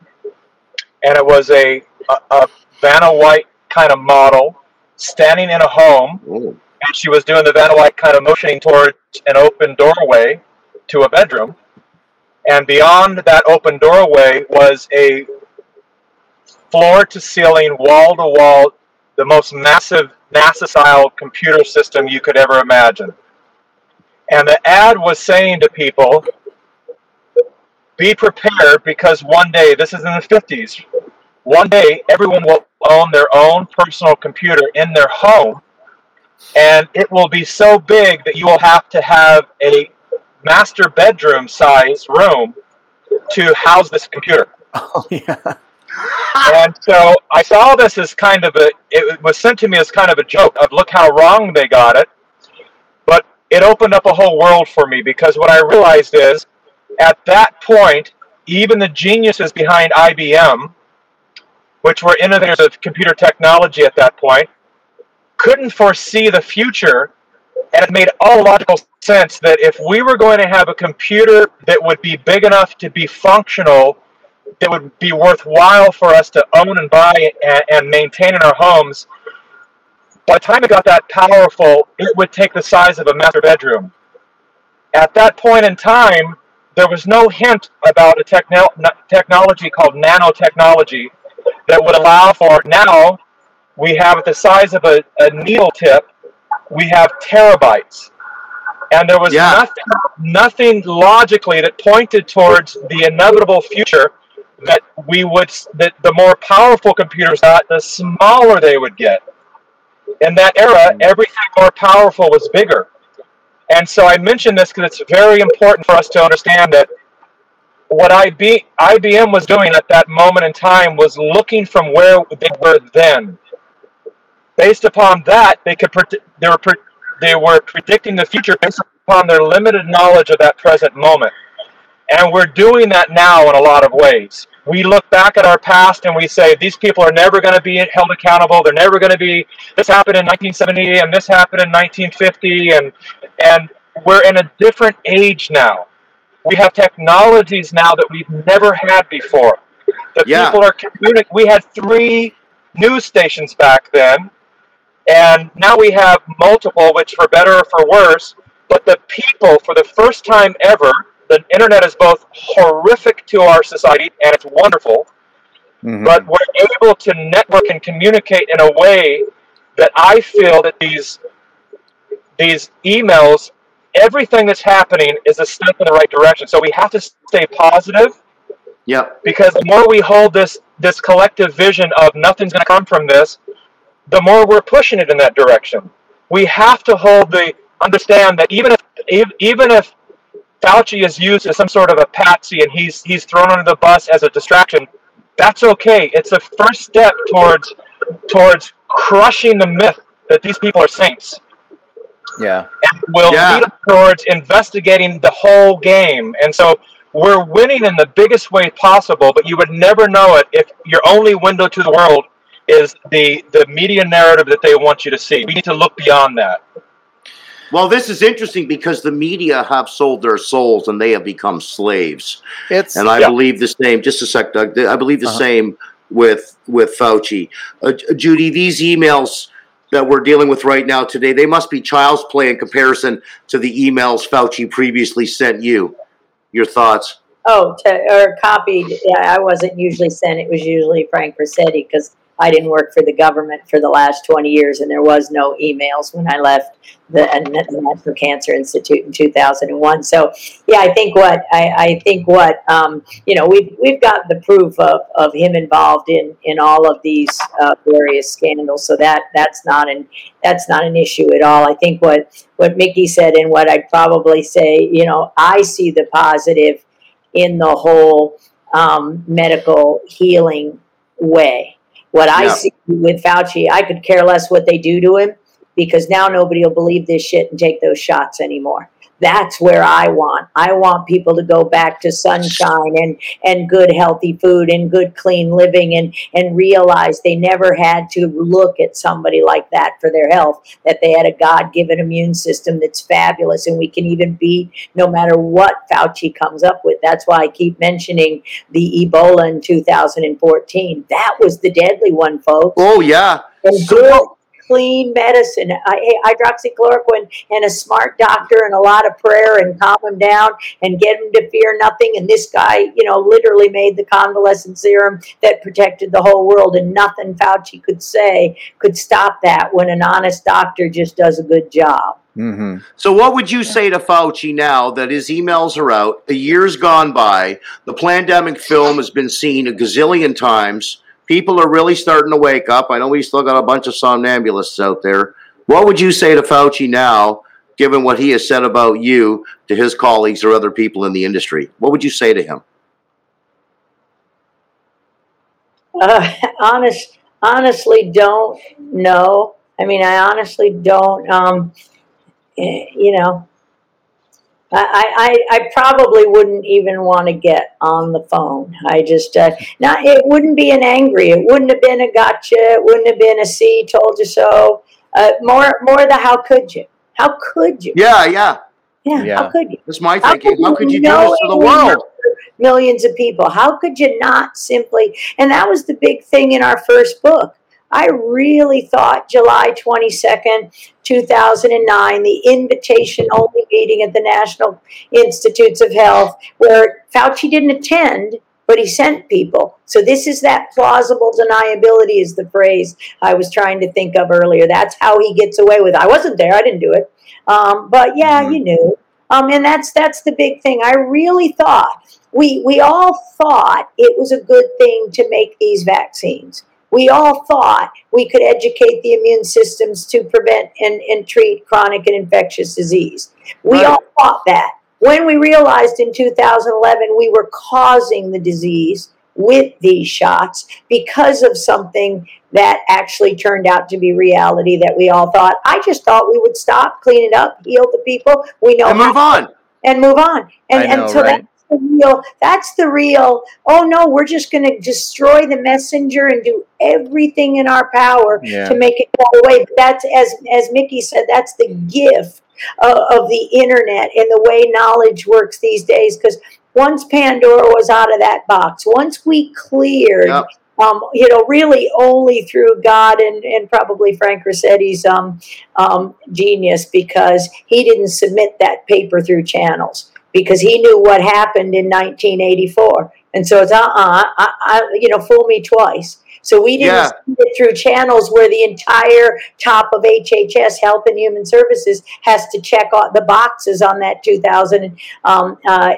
and it was a a, a Vanna White kind of model standing in a home, Oh, and she was doing the Vanna White kind of motioning towards an open doorway to a bedroom, and beyond that open doorway was a floor to ceiling, wall to wall, the most massive NASA style computer system you could ever imagine. And the ad was saying to people, be prepared because one day, this is in the 50s, one day everyone will own their own personal computer in their home, and it will be so big that you will have to have a master bedroom size room to house this computer. Oh, <laughs> yeah. And so I saw this as kind of a, it was sent to me as kind of a joke of look how wrong they got it. But it opened up a whole world for me because what I realized is at that point, even the geniuses behind IBM, which were innovators of computer technology at that point, couldn't foresee the future. And it made all logical sense that if we were going to have a computer that would be big enough to be functional that would be worthwhile for us to own and buy and, and maintain in our homes, by the time it got that powerful, it would take the size of a master bedroom. At that point in time, there was no hint about a techno- technology called nanotechnology that would allow for now we have the size of a, a needle tip, we have terabytes. And there was Yeah. nothing, nothing logically that pointed towards the inevitable future that we would that the more powerful computers got, the smaller they would get. In that era, everything more powerful was bigger. And so I mention this because it's very important for us to understand that what IB, IBM was doing at that moment in time was looking from where they were then. Based upon that, they could they were pre- they were predicting the future based upon their limited knowledge of that present moment. And we're doing that now in a lot of ways. We look back at our past and we say, these people are never going to be held accountable. They're never going to be, this happened in 1970 and this happened in 1950. And, and we're in a different age now. We have technologies now that we've never had before. The Yeah. people are communicating. We had three news stations back then, And now we have multiple, which for better or for worse, but the people, for the first time ever, the internet is both horrific to our society and it's wonderful, mm-hmm. but we're able to network and communicate in a way that I feel that these these emails, everything that's happening is a step in the right direction. So we have to stay positive. Yeah. Because the more we hold this this collective vision of nothing's going to come from this, the more we're pushing it in that direction. We have to hold the understand that even if even if Fauci is used as some sort of a patsy and he's he's thrown under the bus as a distraction, that's okay. It's a first step towards towards crushing the myth that these people are saints. Yeah. And will yeah. lead towards investigating the whole game. And so we're winning in the biggest way possible, but you would never know it if your only window to the world is the the media narrative that they want you to see. We need to look beyond that. Well, this is interesting because the media have sold their souls and they have become slaves. It's, and I yeah. believe the same. Just a sec, Doug. I believe the uh-huh. same with with Fauci. Uh, Judy, these emails that we're dealing with right now today, they must be child's play in comparison to the emails Fauci previously sent you. Your thoughts? Oh, to, or copied. Yeah, I wasn't usually sent. It was usually Frank Ruscetti because I didn't work for the government for the last 20 years, and there was no emails when I left the, the National Cancer Institute in 2001. So, yeah, I think what I, I think what um, you know we've we've got the proof of, of him involved in in all of these uh, various scandals. So that that's not an that's not an issue at all. I think what what Mikki said and what I'd probably say, you know, I see the positive in the whole um, medical healing way what I yeah. see with Fauci, I could care less what they do to him because now nobody will believe this shit and take those shots anymore that's where I want. I want people to go back to sunshine and, and good healthy food and good clean living and, and realize they never had to look at somebody like that for their health, that they had a God given immune system that's fabulous and we can even beat no matter what Fauci comes up with. That's why I keep mentioning the Ebola in 2014. That was the deadly one, folks. Oh, yeah. And so, clean medicine, hydroxychloroquine, and a smart doctor and a lot of prayer and calm him down and get him to fear nothing. And this guy, you know, literally made the convalescent serum that protected the whole world, and nothing Fauci could say could stop that when an honest doctor just does a good job. Mm-hmm. So, what would you say to Fauci now that his emails are out? A year's gone by. The Plandemic film has been seen a gazillion times people are really starting to wake up. I know we still got a bunch of somnambulists out there. What would you say to Fauci now, given what he has said about you to his colleagues or other people in the industry? What would you say to him? Uh, <laughs> honest, honestly, don't know. I mean, I honestly don't. Um, eh, you know, I, I, I probably wouldn't even want to get on the phone. I just, uh, not, it wouldn't be an angry. It wouldn't have been a gotcha. It wouldn't have been a see, told you so. Uh, more, more the how could you? How could you? Yeah, yeah. Yeah, yeah. how could you? That's my thinking. How could, how could you do this to the world? Millions of people. How could you not simply? And that was the big thing in our first book. I really thought July 22nd, 2009, the invitation only meeting at the National Institutes of Health, where Fauci didn't attend, but he sent people. So this is that plausible deniability is the phrase I was trying to think of earlier. That's how he gets away with it. I wasn't there. I didn't do it. Um, but yeah, mm-hmm. you knew. Um, and that's that's the big thing. I really thought we we all thought it was a good thing to make these vaccines we all thought we could educate the immune systems to prevent and, and treat chronic and infectious disease. We right. all thought that. When we realized in 2011 we were causing the disease with these shots because of something that actually turned out to be reality that we all thought. I just thought we would stop, clean it up, heal the people. We know and move on. And move on. And, know, and so right? that the real that's the real oh no we're just going to destroy the messenger and do everything in our power yeah. to make it go away but that's as as mikki said that's the gift of, of the internet and the way knowledge works these days because once pandora was out of that box once we cleared yep. um, you know, really only through God and, and probably Frank Ruscetti's um, um, genius because he didn't submit that paper through channels because he knew what happened in 1984. And so it's, uh uh I, you know, fool me twice. So we didn't Yeah. it through channels where the entire top of HHS, Health and Human Services, has to check all the boxes on that 2009 um, uh,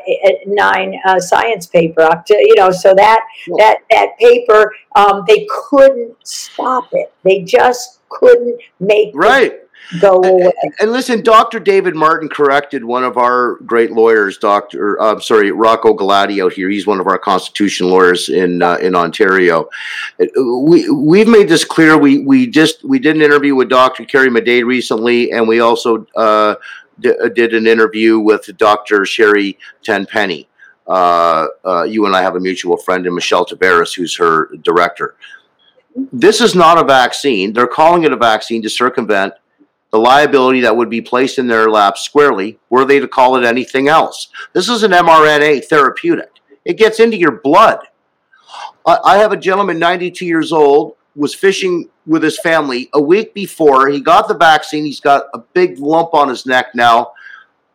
nine, uh, science paper. You know, so that that that paper, um, they couldn't stop it. They just couldn't make Right. Go away. And listen, Dr. David Martin corrected one of our great lawyers, Dr. I'm uh, sorry, Rocco Galati out here. He's one of our constitution lawyers in uh, in Ontario. Uh, We we've made this clear. We we just we did an interview with Dr. Carrie Madej recently, and we also uh, d- did an interview with Dr. Sherry Tenpenny. Uh, uh, you and I have a mutual friend in Michelle Tavares, who's her director. This is not a vaccine. They're calling it a vaccine to circumvent the liability that would be placed in their laps squarely were they to call it anything else. This is an mRNA therapeutic. It gets into your blood. I, I have a gentleman, 92 years old, was fishing with his family a week before he got the vaccine. He's got a big lump on his neck now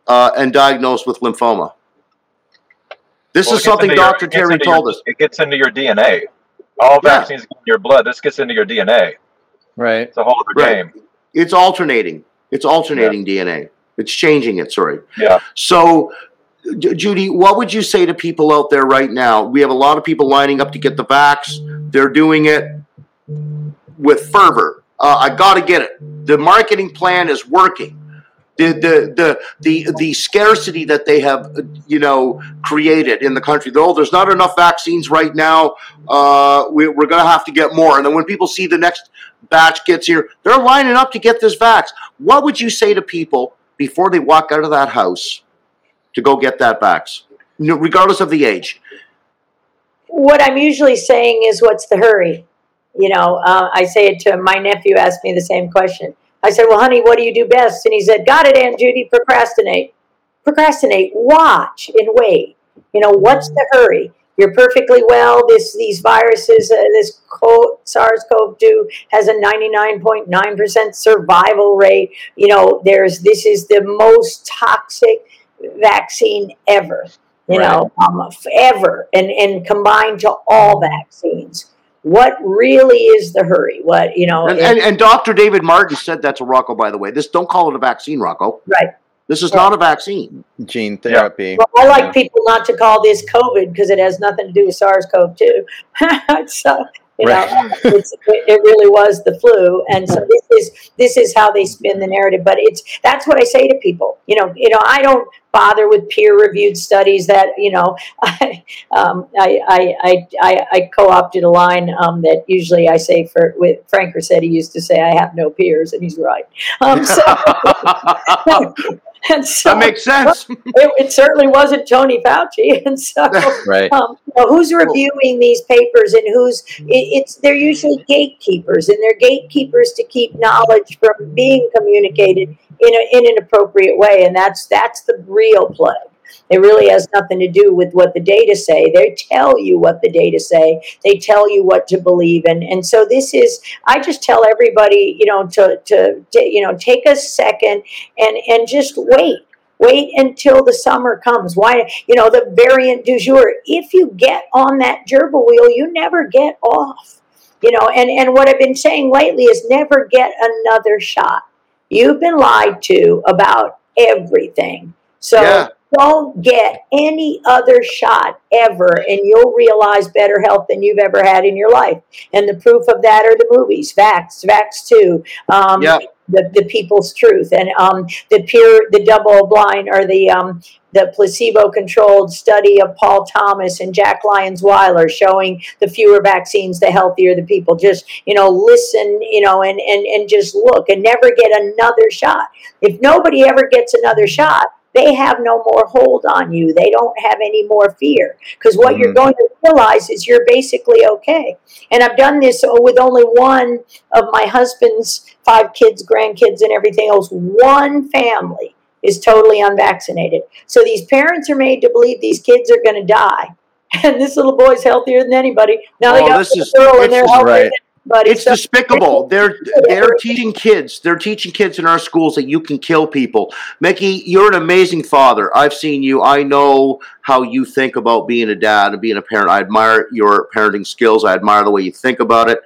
uh, and diagnosed with lymphoma. This Well, is something into your- Dr. Terry into your- told us. It gets into your DNA. All Yeah. vaccines get in your blood. This gets into your DNA. Right. It's a whole other Right. game. It's alternating. It's alternating DNA. It's changing it, sorry. Yeah. So, Judy, what would you say to people out there right now? We have a lot of people lining up to get the vax. They're doing it with fervor. Uh, I got to get it. The marketing plan is working. The, the the the the scarcity that they have, uh, you know, created in the country. Oh, there's not enough vaccines right now. Uh, we, we're going to have to get more. And then when people see the next batch gets here, they're lining up to get this vax. What would you say to people before they walk out of that house to go get that vax, regardless of the age? what I'm usually saying is, what's the hurry? You know, uh, I say it to my nephew. Asked me the same question. I said, "Well, honey, what do you do best?" And he said, "Got it, Aunt Judy. Procrastinate. Procrastinate. Watch and wait. You know, what's the hurry? You're perfectly well. This these viruses, uh, this SARS-CoV-2 has a 99.9% survival rate. You know, there's this is the most toxic vaccine ever you know, um, ever, and and combined to all vaccines. What really is the hurry? What you know? And, and, and Dr. David Martin said that to Rocco, by the way. This don't call it a vaccine, Rocco. right. This is not a vaccine. Gene therapy. Well, I like people not to call this COVID because it has nothing to do with SARS-CoV-2. <laughs> so you know, Right. it's, it really was the flu, and so this is this is how they spin the narrative. But it's that's what I say to people. You know, you know, I don't bother with peer-reviewed studies that you know. I <laughs> um, I, I, I, I, I co-opted a line um, that usually I say for with Frank Ruscetti used to say, "I have no peers," and he's right. Um, so, <laughs> <laughs> and so that makes sense. <laughs> it, it certainly wasn't Tony Fauci, <laughs> and so Right. um, you know, who's reviewing these papers and who's it, it's they're usually gatekeepers, and they're gatekeepers to keep knowledge from being communicated in a, in an appropriate way, and that's that's the real plague. It really has nothing to do with what the data say. They tell you what the data say. They tell you what to believe, and and so this is. I just tell everybody, you know, to to, to you know, take a second and and just wait wait until the summer comes why you know the variant du jour if you get on that gerbil wheel you never get off you know and and what i've been saying lately is never get another shot you've been lied to about everything so Yeah. Don't get any other shot ever and you'll realize better health than you've ever had in your life. And the proof of that are the movies Vaxxed Vaxxed 2 um, Yeah. the, the people's truth and um, the pure the double blind or the um, the placebo controlled study of Paul Thomas and Jack Lyons Weiler showing the fewer vaccines the healthier the people. Just you know listen you know and and and just look and never get another shot. If nobody ever gets another shot they have no more hold on you they don't have any more fear because what you're Mhm. going to realize is you're basically okay and I've done this with only one of my husband's five kids, grandkids, and everything else. One family is totally unvaccinated. So these parents are made to believe these kids are going to die. <laughs> and this little boy's healthier than anybody. Now they Oh, got this is- girl and they're healthier right. Anybody. It's So- despicable. They're they're teaching kids. They're teaching kids in our schools that you can kill people. Mikki, you're an amazing father. I've seen you. I know how you think about being a dad and being a parent. I admire your parenting skills. I admire the way you think about it.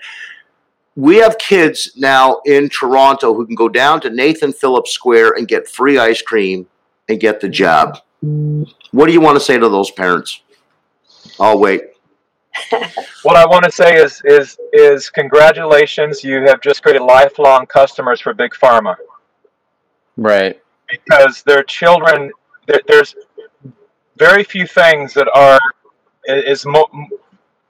We have kids now in Toronto who can go down to Nathan Phillips Square and get free ice cream and get the jab. What do you want to say to those parents? I'll wait. <laughs> What I want to say is is is congratulations. You have just created lifelong customers for Big Pharma Right. because their children. There, there's very few things that are is mo-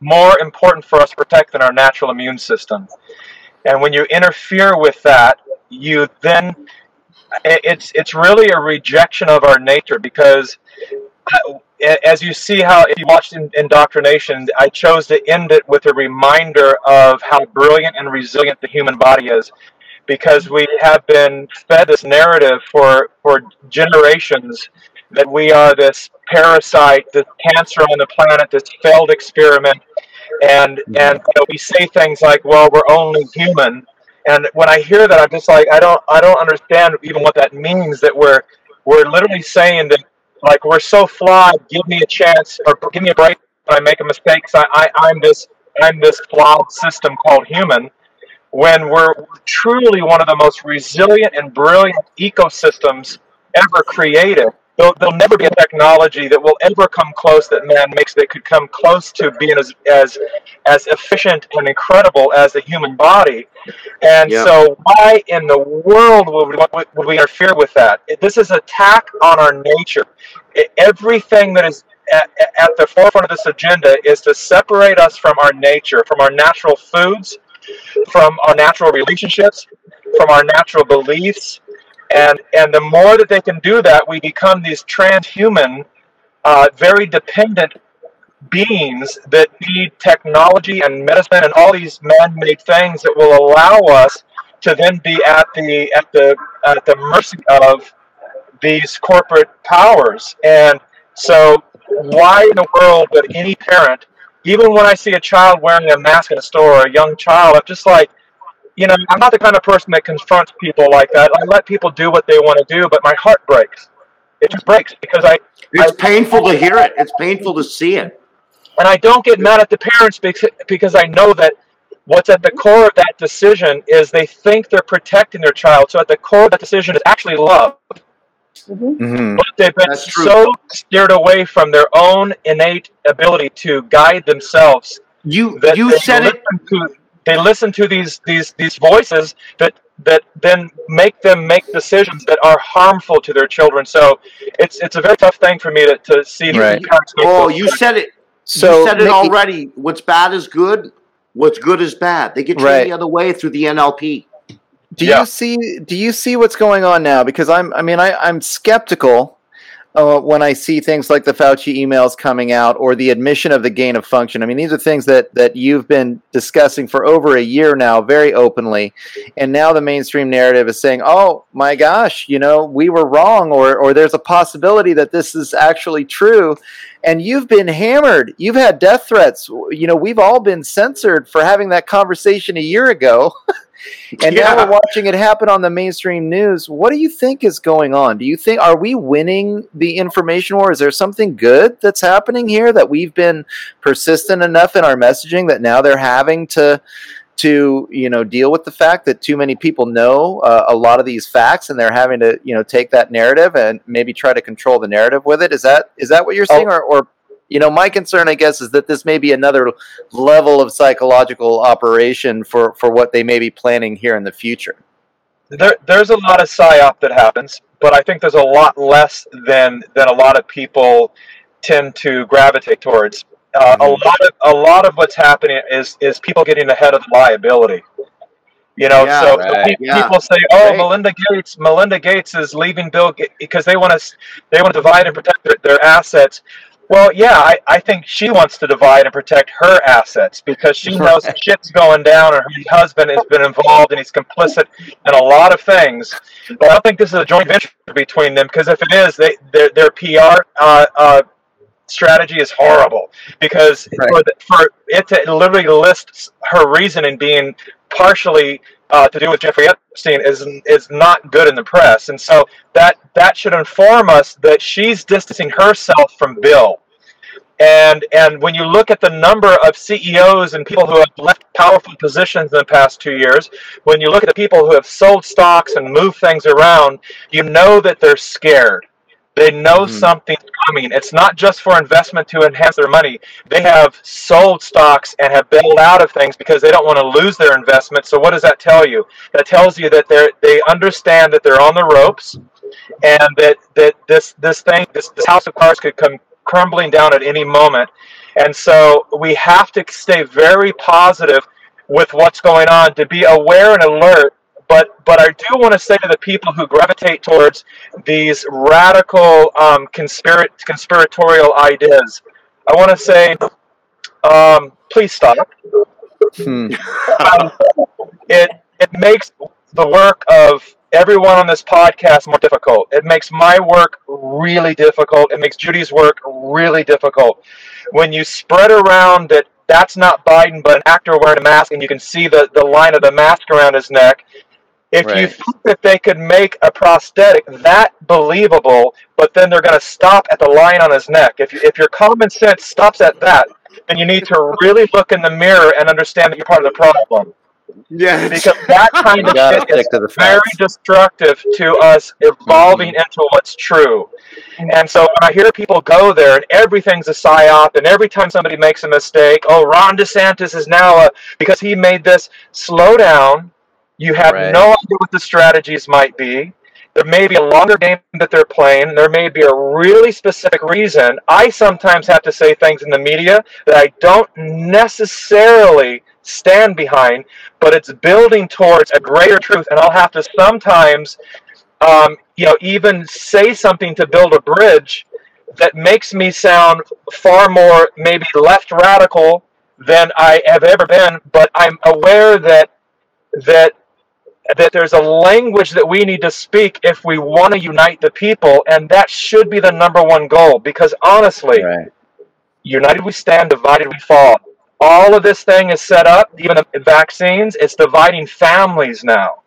more important for us to protect than our natural immune system. And when you interfere with that, you then it's it's really a rejection of our nature because as you see how if you watched indoctrination i chose to end it with a reminder of how brilliant and resilient the human body is. Because we have been fed this narrative for for generations that we are this parasite this cancer on the planet this failed experiment. And and you know, we say things like well we're only human. And when i hear that i'm just like i don't i don't understand even what that means that we're we're literally saying that like we're so flawed. Give me a chance or give me a break i make a mistake. I, I i'm this i'm this flawed system called human. When we're truly one of the most resilient and brilliant ecosystems ever created there'll, there'll never be a technology that will ever come close that man makes that could come close to being as as as efficient and incredible as the human body. And Yeah. so why in the world would we, would we interfere with that? This is attack on our nature. Everything that is at, at the forefront of this agenda is to separate us from our nature from our natural foods from our natural relationships from our natural beliefs and and the more that they can do that we become these transhuman uh, very dependent beings that need technology and medicine and all these man-made things that will allow us to then be at the at the at the mercy of these corporate powers. And so why in the world would any parent even when i see a child wearing a mask in a store or a young child i'm just like you know i'm not the kind of person that confronts people like that i let people do what they want to do but my heart breaks it just breaks because i It's painful to hear it. It's painful to see it. and I don't get mad at the parents because, because I know that what's at the core of that decision is they think they're protecting their child. So at the core of that decision is actually love. Mhm. hmm But they've been so steered away from their own innate ability to guide themselves You you said it. To, they listen to these these these voices that that then make them make decisions that are harmful to their children. So it's it's a very tough thing for me to, to see. Right. Oh, you choices. said it. So you said it Mikki- already. What's bad is good. What's good is bad. They get treated Right. the other way through the NLP. Do Yeah. you see? Do you see what's going on now? Because I'm. I mean, I, I'm skeptical uh, when I see things like the Fauci emails coming out or the admission of the gain of function. I mean, these are things that that you've been discussing for over a year now, very openly, and now the mainstream narrative is saying, "Oh my gosh, you know, we were wrong," or or there's a possibility that this is actually true. And you've been hammered. You've had death threats. You know, we've all been censored for having that conversation a year ago. <laughs> <laughs> And now we're watching it happen on the mainstream news. What do you think is going on? Do you think are we winning the information war? Is there something good that's happening here that we've been persistent enough in our messaging that now they're having to to you know deal with the fact that too many people know uh, a lot of these facts and they're having to you know take that narrative and maybe try to control the narrative with it is that is that what you're saying or, or you know my concern i guess is that this may be another level of psychological operation for for what they may be planning here in the future there, there's a lot of psyop that happens, but I think there's a lot less than than a lot of people tend to gravitate towards. Uh, a lot of a lot of what's happening is is people getting ahead of the liability. You know, Yeah, so, right. pe- Yeah. people say, "Oh, Right. Melinda Gates, Melinda Gates is leaving Bill because they want to they want to divide and protect their, their assets." Well, yeah, I, I think she wants to divide and protect her assets because she knows Right. shit's going down and her husband has been involved and he's complicit in a lot of things. But I don't think this is a joint venture between them because if it is, they their, their PR uh, uh, strategy is horrible because Right. for, the, for it to literally list her reason in being partially uh, to do with Jeffrey Epstein is is not good in the press, and so that that should inform us that she's distancing herself from Bill. And and when you look at the number of CEOs and people who have left powerful positions in the past two years, when you look at the people who have sold stocks and moved things around, you know that they're scared. They know Mhm. something's coming. It's not just for investment to enhance their money. They have sold stocks and have bailed out of things because they don't want to lose their investment. So what does that tell you? That tells you that they they understand that they're on the ropes and that that this this thing this, this house of cards could come crumbling down at any moment. And so we have to stay very positive with what's going on to be aware and alert. But but I do want to say to the people who gravitate towards these radical um, conspira- conspiratorial ideas, I want to say, um, please stop. Hmm. Um, it it makes the work of everyone on this podcast more difficult. It makes my work really difficult. It makes Judy's work really difficult. When you spread around that that's not Biden, but an actor wearing a mask, and you can see the, the line of the mask around his neck. If you think that they could make a prosthetic that believable, but then they're going to stop at the line on his neck, if, you, if your common sense stops at that, then you need to really look in the mirror and understand that you're part of the problem Yeah, because that <laughs> kind You of gotta shit is to the very destructive to us evolving mm-hmm. into what's true. And so when I hear people go there and everything's a psyop, and every time somebody makes a mistake, oh, Ron DeSantis is now a because he made this. Slow down. You have Right. no idea what the strategies might be. There may be a longer game that they're playing. There may be a really specific reason. I sometimes have to say things in the media that I don't necessarily stand behind, but it's building towards a greater truth. And I'll have to sometimes, um, you know, even say something to build a bridge that makes me sound far more maybe left radical than I have ever been. But I'm aware that that that there's a language that we need to speak if we want to unite the people, and that should be the number one goal. Because honestly, Right. United we stand, divided we fall. All of this thing is set up, even the vaccines, it's dividing families now.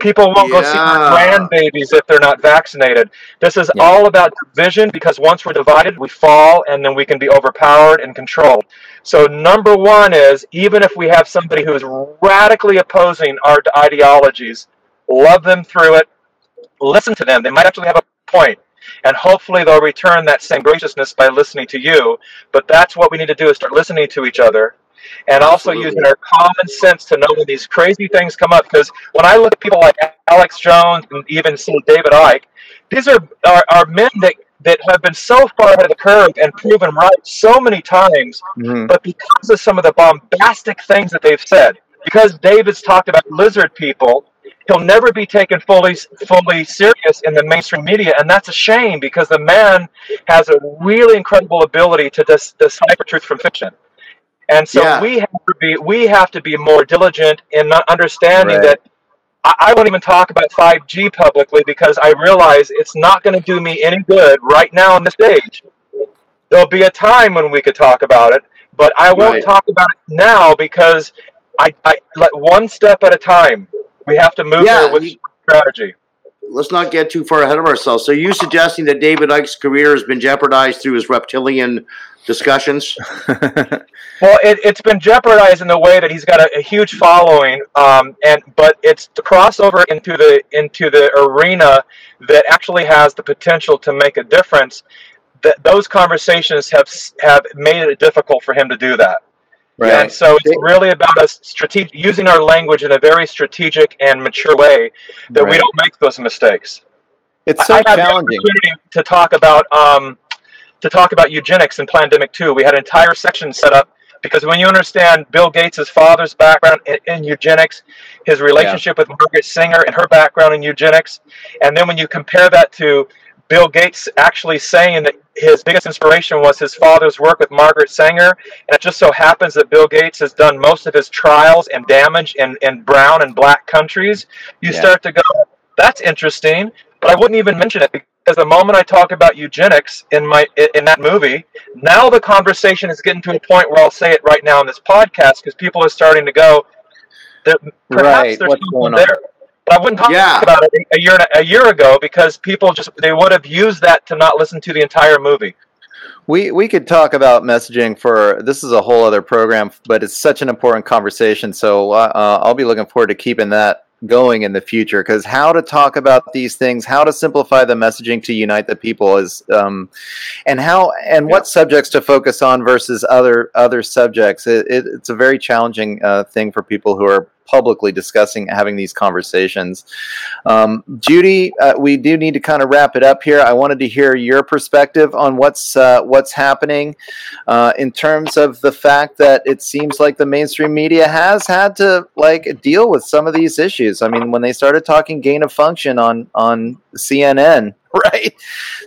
People won't go see their Yeah. grandbabies if they're not vaccinated. This is Yeah. all about division because once we're divided, we fall and then we can be overpowered and controlled. So, number one is even if we have somebody who is radically opposing our ideologies, love them through it, listen to them. They might actually have a point and hopefully they'll return that same graciousness by listening to you but that's what we need to do is start listening to each other and also Absolutely. using our common sense to know when these crazy things come up because when i look at people like alex jones and even see david icke these are, are, are men that, that have been so far ahead of the curve and proven right so many times Mhm. but because of some of the bombastic things that they've said, because David's talked about lizard people, he'll never be taken fully fully serious in the mainstream media, and that's a shame because the man has a really incredible ability to dis- decipher truth from fiction. And so Yeah. we have to be we have to be more diligent in not understanding Right. that I, won't even talk about 5G publicly because I realize it's not going to do me any good right now on this stage. There'll be a time when we could talk about it, but I won't Right. talk about it now because I, I let one step at a time. We have to move Yeah, with strategy. Let's not get too far ahead of ourselves. So, you suggesting that David Icke's career has been jeopardized through his reptilian discussions? <laughs> Well, it, it's been jeopardized in the way that he's got a, a huge following, um, and but it's the crossover into the into the arena that actually has the potential to make a difference. That those conversations have have made it difficult for him to do that. Right. And so it's really about us strategic, using our language in a very strategic and mature way that we don't make those mistakes. It's I so the challenging. opportunity to talk about um, to talk about eugenics and Plandemic 2. We had an entire section set up because when you understand Bill Gates' father's background in, in eugenics, his relationship with Margaret Sanger and her background in eugenics, and then when you compare that to Bill Gates actually saying that his biggest inspiration was his father's work with Margaret Sanger, and it just so happens that Bill Gates has done most of his trials and damage in, in brown and black countries, you Yeah. start to go, that's interesting, but I wouldn't even mention it because the moment I talk about eugenics in my in that movie, now the conversation is getting to a point where I'll say it right now in this podcast because people are starting to go. That perhaps Right, there's what's something going on? there. But I wouldn't talk Yeah. about it a year a year ago because people just they would have used that to not listen to the entire movie. We we could talk about messaging for this is a whole other program, but it's such an important conversation. So uh, uh, I'll be looking forward to keeping that going in the future because how to talk about these things, how to simplify the messaging to unite the people is, um, and how and what subjects to focus on versus other other subjects. It, it, it's a very challenging uh, thing for people who are publicly discussing having these conversations. Um, Judy, uh, we do need to kind of wrap it up here. I wanted to hear your perspective on what's uh, what's happening uh, in terms of the fact that it seems like the mainstream media has had to like deal with some of these issues. I mean, when they started talking gain of function on on CNN. <laughs> Right.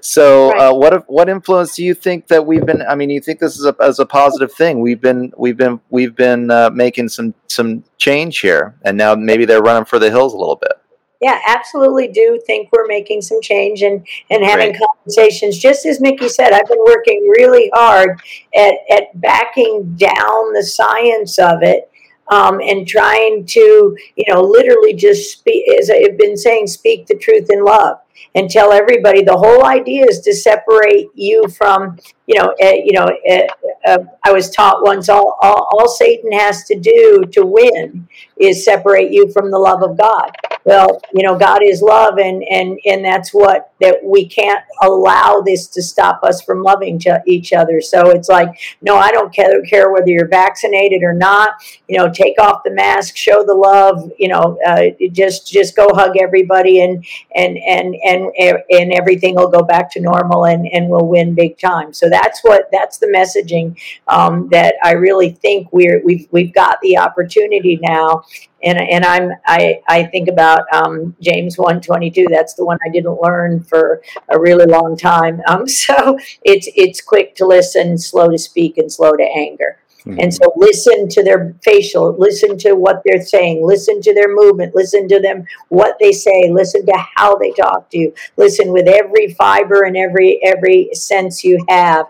So, uh, what what influence do you think that we've been? I mean, you think this is a, as a positive thing? We've been we've been we've been uh, making some some change here, and now maybe they're running for the hills a little bit. Yeah, absolutely do think we're making some change and, and having Great. conversations. Just as Mikki said, I've been working really hard at, at backing down the science of it um, and trying to, you know, literally just speak, as I've been saying, speak the truth in love and tell everybody the whole idea is to separate you from, you know, uh, you know, uh, uh, I was taught once all, all, all Satan has to do to win is separate you from the love of God. Well, you know, God is love, and and and that's what that we can't allow this to stop us from loving ch- each other. So it's like, no, I don't care, care whether you're vaccinated or not. You know, take off the mask, show the love. You know, uh, just just go hug everybody, and and and and and everything will go back to normal, and and we'll win big time. So that's what that's the messaging um, that I really think we're we've we've got the opportunity now and and I'm I I think about um, James one twenty two. That's the one I didn't learn for a really long time. <laughs> Um, so it's it's quick to listen, slow to speak, and slow to anger. And so listen to their facial, listen to what they're saying, listen to their movement, listen to them what they say, listen to how they talk to you, listen with every fiber and every every sense you have.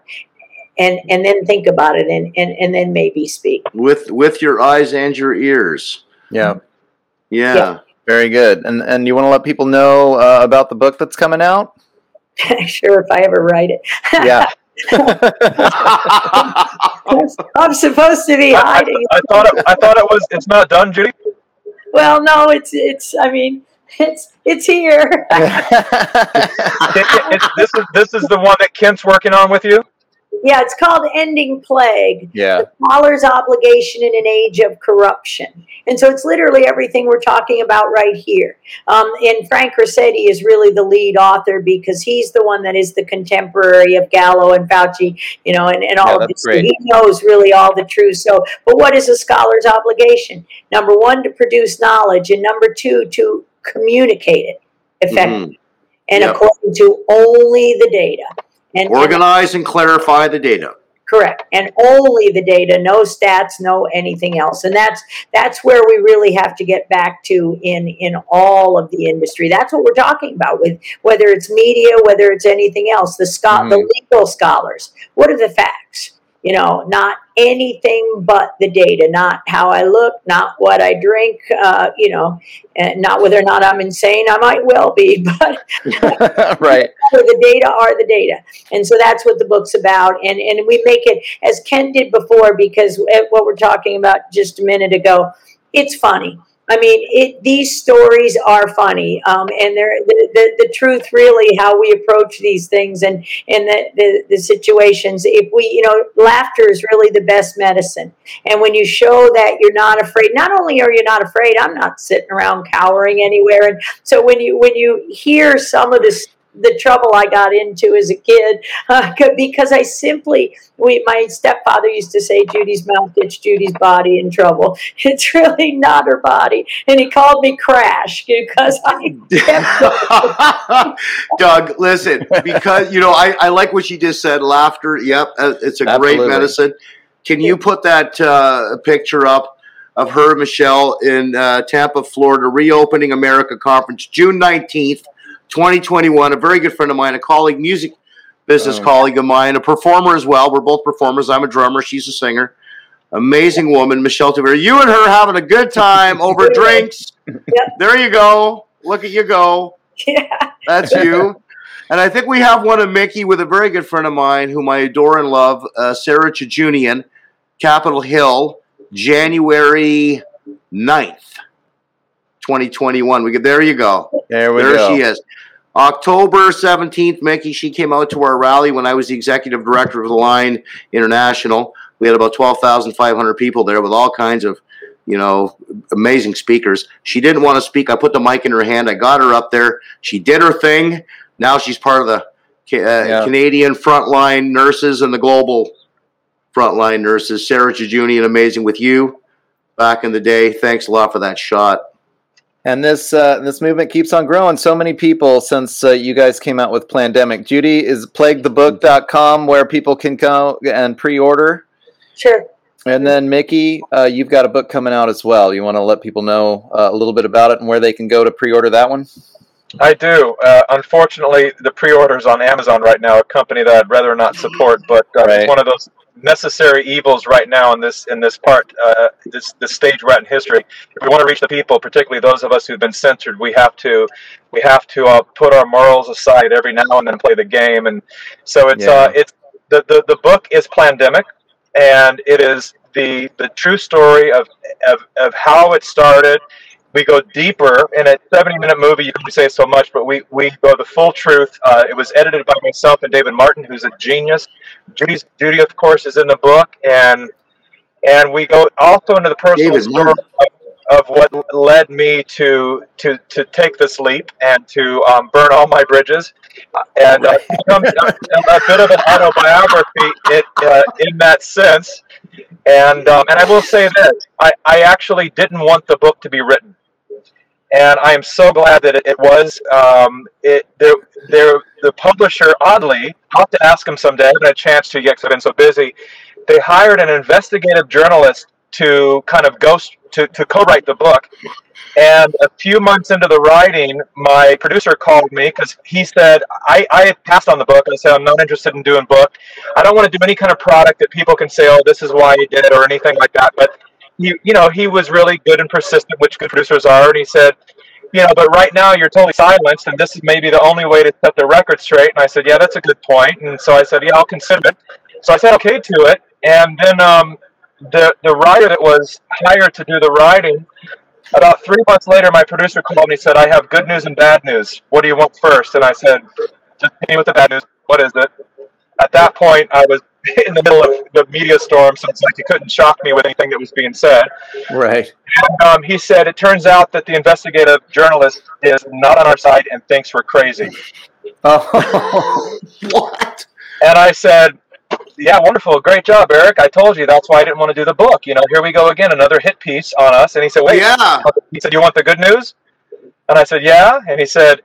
And, and then think about it and, and, and then maybe speak. with with your eyes and your ears. Yeah, Yeah. Yeah. very good. And and you want to let people know uh, about the book that's coming out? <laughs> sure, if I ever write it. Yeah. <laughs> <laughs> I'm supposed to be I, hiding. I thought it, I thought it was. It's not done, Judy. Well, no, it's it's. I mean, it's it's here. It- it- it's, this is this is the one that Kent's working on with you. Yeah, it's called Ending Plague: yeah. The Scholar's Obligation in an Age of Corruption. And so it's literally everything we're talking about right here. Um, and Frank Ruscetti is really the lead author because he's the one that is the contemporary of Gallo and Fauci, you know, and, and all Yeah, of this. great. He knows really all the truth. So, but what is a scholar's obligation? Number one, to produce knowledge, and number two, to communicate it effectively and Yep. according to only the data. And, Organize and clarify the data. Correct. And only the data, no stats, no anything else. And that's that's where we really have to get back to in in all of the industry. That's what we're talking about with whether it's media, whether it's anything else. The scho- the mm-hmm. legal scholars. What are the facts? You know, not anything but the data, not how I look, not what I drink, uh, you know, and not whether or not I'm insane. I might well be, <laughs> but <laughs> right. the data are the data and so that's what the book's about and and we make it as ken did before because uh, what we're talking about just a minute ago it's funny i mean it these stories are funny um, and they're the, the, the truth really how we approach these things and and the, the the situations. If we you know laughter is really the best medicine. And when you show that you're not afraid not only are you not afraid i'm not sitting around cowering anywhere. And so when you when you hear some of this the trouble I got into as a kid uh, <laughs> because I simply we my stepfather used to say Judy's mouth gets Judy's body in trouble. <laughs> It's really not her body, and he called me Crash <laughs> because I Doug, listen, because you know, I, I like what you just said. Laughter, yep, uh, it's a Absolutely. great medicine. Can you put that uh, picture up of her, Michelle, in uh, Tampa, Florida, reopening America conference, June nineteenth, 2021. A very good friend of mine, a colleague, music business Oh. colleague of mine, a performer as well. We're both performers. I'm a drummer. She's a singer. Amazing woman, Michelle Tavera. You and her having a good time over <laughs> drinks. There you go. Look at you go. Yeah. That's you. And I think we have one of Mikki with a very good friend of mine whom I adore and love, uh, Sarah Choujounian, Capitol Hill, January 9th, 2021. We get, there you go. There we there go. she is. October 17th, Mikki, she came out to our rally when I was the executive director of the Line International. We had about 12,500 people there with all kinds of, you know, amazing speakers. She didn't want to speak. I put the mic in her hand. I got her up there. She did her thing. Now she's part of the uh, Yeah. Canadian frontline nurses and the global frontline nurses. Sarah Choujounian, amazing with you back in the day. Thanks a lot for that shot. And this uh, this movement keeps on growing. So many people since uh, you guys came out with Plandemic. Judy is plaguethebook.com where people can go and pre-order. Sure. And then Mikki, uh, you've got a book coming out as well. You want to let people know uh, a little bit about it and where they can go to pre-order that one? I do. Uh, unfortunately, the pre-orders on Amazon right now, a company that I'd rather not support, but uh, Right. it's one of those necessary evils right now in this in this part, uh, this this stage we're at in history. If we want to reach the people, particularly those of us who've been censored, we have to we have to uh, put our morals aside every now and then play the game. And so it's Yeah. uh, it's the, the the book is Plandemic, and it is the the true story of of, of how it started we go deeper. In a 70 minute movie you can say so much but we, we go the full truth. Uh, it was edited by myself and david martin who's a genius. Judy's judy of course is in the book and and we go also into the personal story of, of what led me to to to take this leap and to um, burn all my bridges. Uh, and uh, <laughs> a, a bit of an autobiography it, uh, in that sense. And um, and I will say this: I, I actually didn't want the book to be written, and I am so glad that it, it was. Um, it there there the publisher oddly I'll have to ask him someday. I haven't had a chance to yet because I've been so busy. They hired an investigative journalist to kind of ghost to, to co-write the book. And a few months into the writing, my producer called me because he said I, I passed on the book. I said I'm not interested in doing book. I don't want to do any kind of product that people can say, "Oh, this is why he did it" or anything like that. But he, you know, he was really good and persistent, which good producers are. And he said, you know, but right now you're totally silenced, and this is maybe the only way to set the record straight. And I said, yeah, that's a good point. And so I said, yeah, I'll consider it. So I said okay to it, and then um, the the writer that was hired to do the writing. About three months later, my producer called me and said, I have good news and bad news. What do you want first? And I said, just hit me with the bad news. What is it? At that point, I was <laughs> in the middle of the media storm, so it's like he couldn't shock me with anything that was being said. Right. And, um, he said, It turns out that the investigative journalist is not on our side and thinks we're crazy. <laughs> Oh, <laughs> What? And I said, Yeah, wonderful. Great job, Eric. I told you that's why I didn't want to do the book. You know, here we go again, another hit piece on us. And he said, Wait, Yeah. he said, You want the good news? And I said, Yeah. And he said,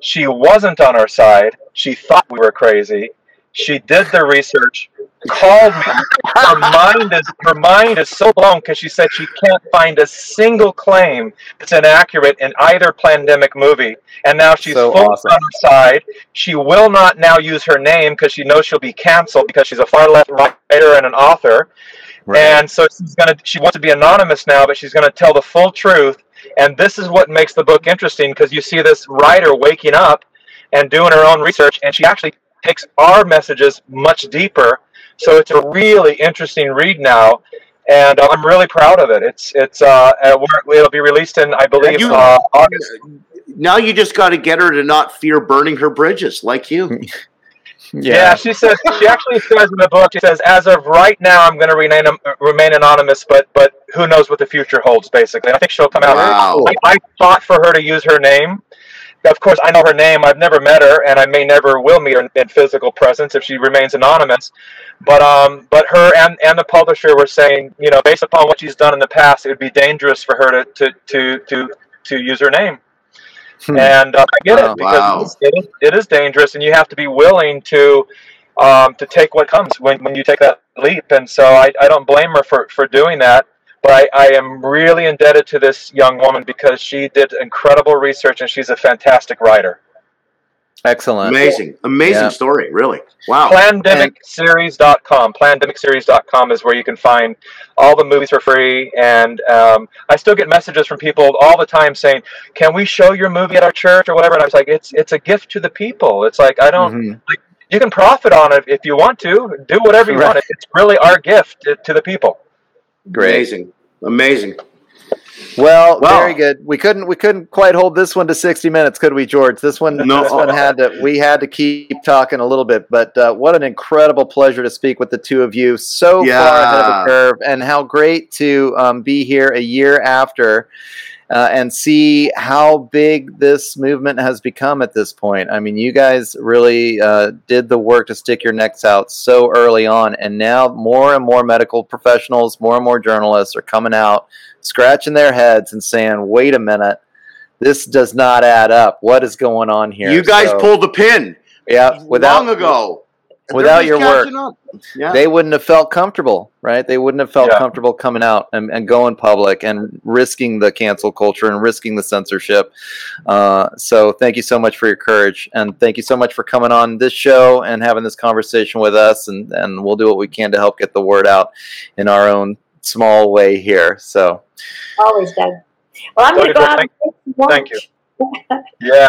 She wasn't on our side. She thought we were crazy. She did the research, called me. Her mind is her mind is so blown because she said she can't find a single claim that's inaccurate in either Plandemic movie. And now she's So fully awesome. on her side. She will not now use her name because she knows she'll be canceled because she's a far left writer and an author. right. And so she's gonna she wants to be anonymous now, but she's gonna tell the full truth. And this is what makes the book interesting because you see this writer waking up and doing her own research, and she actually takes our messages much deeper. So it's a really interesting read now, and uh, I'm really proud of it. It's it's uh, uh it'll be released in I believe You- uh, August. Now you just got to get her to not fear burning her bridges like you. <laughs> Yeah. yeah. she says she actually says in the book. She says, "As of right now, I'm going to remain remain anonymous, but but who knows what the future holds?" Basically, I think she'll come out. Wow. I, I fought for her to use her name. Of course, I know her name. I've never met her, and I may never will meet her in, in physical presence if she remains anonymous. But um, but her and, and the publisher were saying, you know, based upon what she's done in the past, it would be dangerous for her to to to to, to use her name. Hmm. And uh, I get Wow. it because Wow. it, is, it, is, it is dangerous, and you have to be willing to um, to take what comes when, when you take that leap. And so I, I don't blame her for, for doing that. But I, I am really indebted to this young woman because she did incredible research and she's a fantastic writer. Excellent. Amazing, amazing Yeah. story. Really, wow. Plandemicseries.com. Plandemicseries.com is where you can find all the movies for free. And um, I still get messages from people all the time saying, "Can we show your movie at our church or whatever?" And I was like, "It's it's a gift to the people. It's like I don't. Mhm. You can profit on it if you want to. Do whatever you Right. want. It's really our gift to, to the people." Great. Amazing, amazing. Well, Wow. very good. We couldn't we couldn't quite hold this one to sixty minutes, could we, George? This one, No. this one had to we had to keep talking a little bit. But uh, what an incredible pleasure to speak with the two of you. So far ahead of the curve, and how great to um, be here a year after. Uh, and see how big this movement has become at this point. I mean, you guys really uh, did the work to stick your necks out so early on, and now more and more medical professionals, more and more journalists are coming out scratching their heads and saying, "Wait a minute, this does not add up. What is going on here?" You guys So, pulled the pin yeah, without long ago. Without your work. Yeah. they wouldn't have felt comfortable, right? They wouldn't have felt Yeah. comfortable coming out and, and going public and risking the cancel culture and risking the censorship. Uh, so, thank you so much for your courage, and thank you so much for coming on this show and having this conversation with us. And and we'll do what we can to help get the word out in our own small way here. So, Always, Doug. Well, I'm going to go out and thank you. <laughs> Yeah.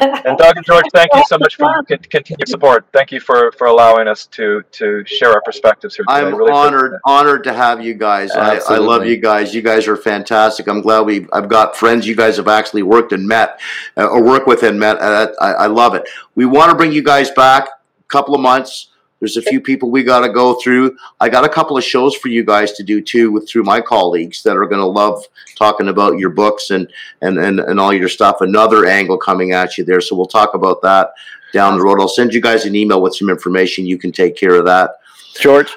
And Doug and George, thank you so much for your con- continued support. Thank you for, for allowing us to to share our perspectives here today. I'm Really honored, honored to have you guys. I, I love you guys. You guys are fantastic. I'm glad we. I've got friends you guys have actually worked and met, uh, or work with and met. Uh, I, I love it. We want to bring you guys back. A couple of months. There's a few people we got to go through. I got a couple of shows for you guys to do too, with through my colleagues that are going to love talking about your books and and and and all your stuff. Another angle coming at you there, so we'll talk about that down the road. I'll send you guys an email with some information. You can take care of that. George,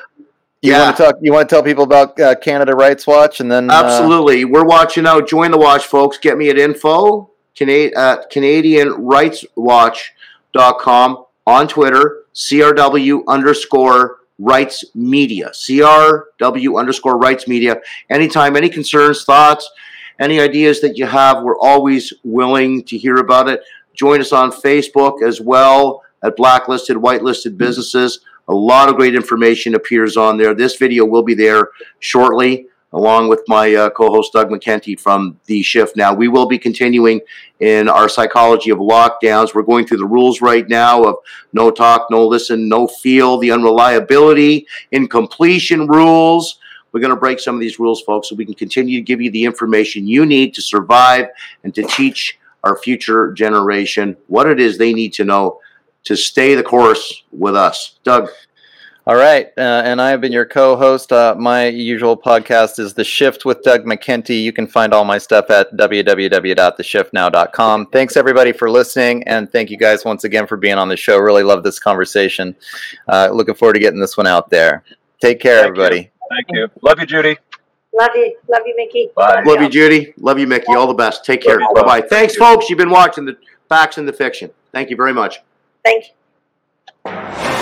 you Yeah. want to talk? You want to tell people about uh, Canada Rights Watch, and then uh, Absolutely. We're watching out. Join the watch, folks. Get me at info Cana- at CanadianRightsWatch.com on Twitter, CRW underscore rights media. CRW underscore rights media. Anytime, any concerns, thoughts, any ideas that you have, we're always willing to hear about it. Join us on Facebook as well at Blacklisted, Whitelisted Businesses. A lot of great information appears on there. This video will be there shortly, along with my uh, co-host Doug McKenty from The Shift. Now we will be continuing in our psychology of lockdowns. We're going through the rules right now of no talk, no listen, no feel, the unreliability, incompletion rules. We're going to break some of these rules, folks, so we can continue to give you the information you need to survive and to teach our future generation what it is they need to know to stay the course with us. Doug, All right, uh, and I have been your co-host. Uh, my usual podcast is The Shift with Doug McKenty. You can find all my stuff at www.theshiftnow.com. Thanks everybody for listening, and thank you guys once again for being on the show. Really love this conversation. Uh, looking forward to getting this one out there. Take care, Thank you. everybody. Thank you. Love you, Judy. Love you. Love you, Mikki. Bye. love you, Judy. Love you, Mikki. All the best. Take care. Bye bye. Thanks, folks. You've been watching the Facts and the Fiction. Thank you very much. Thank you.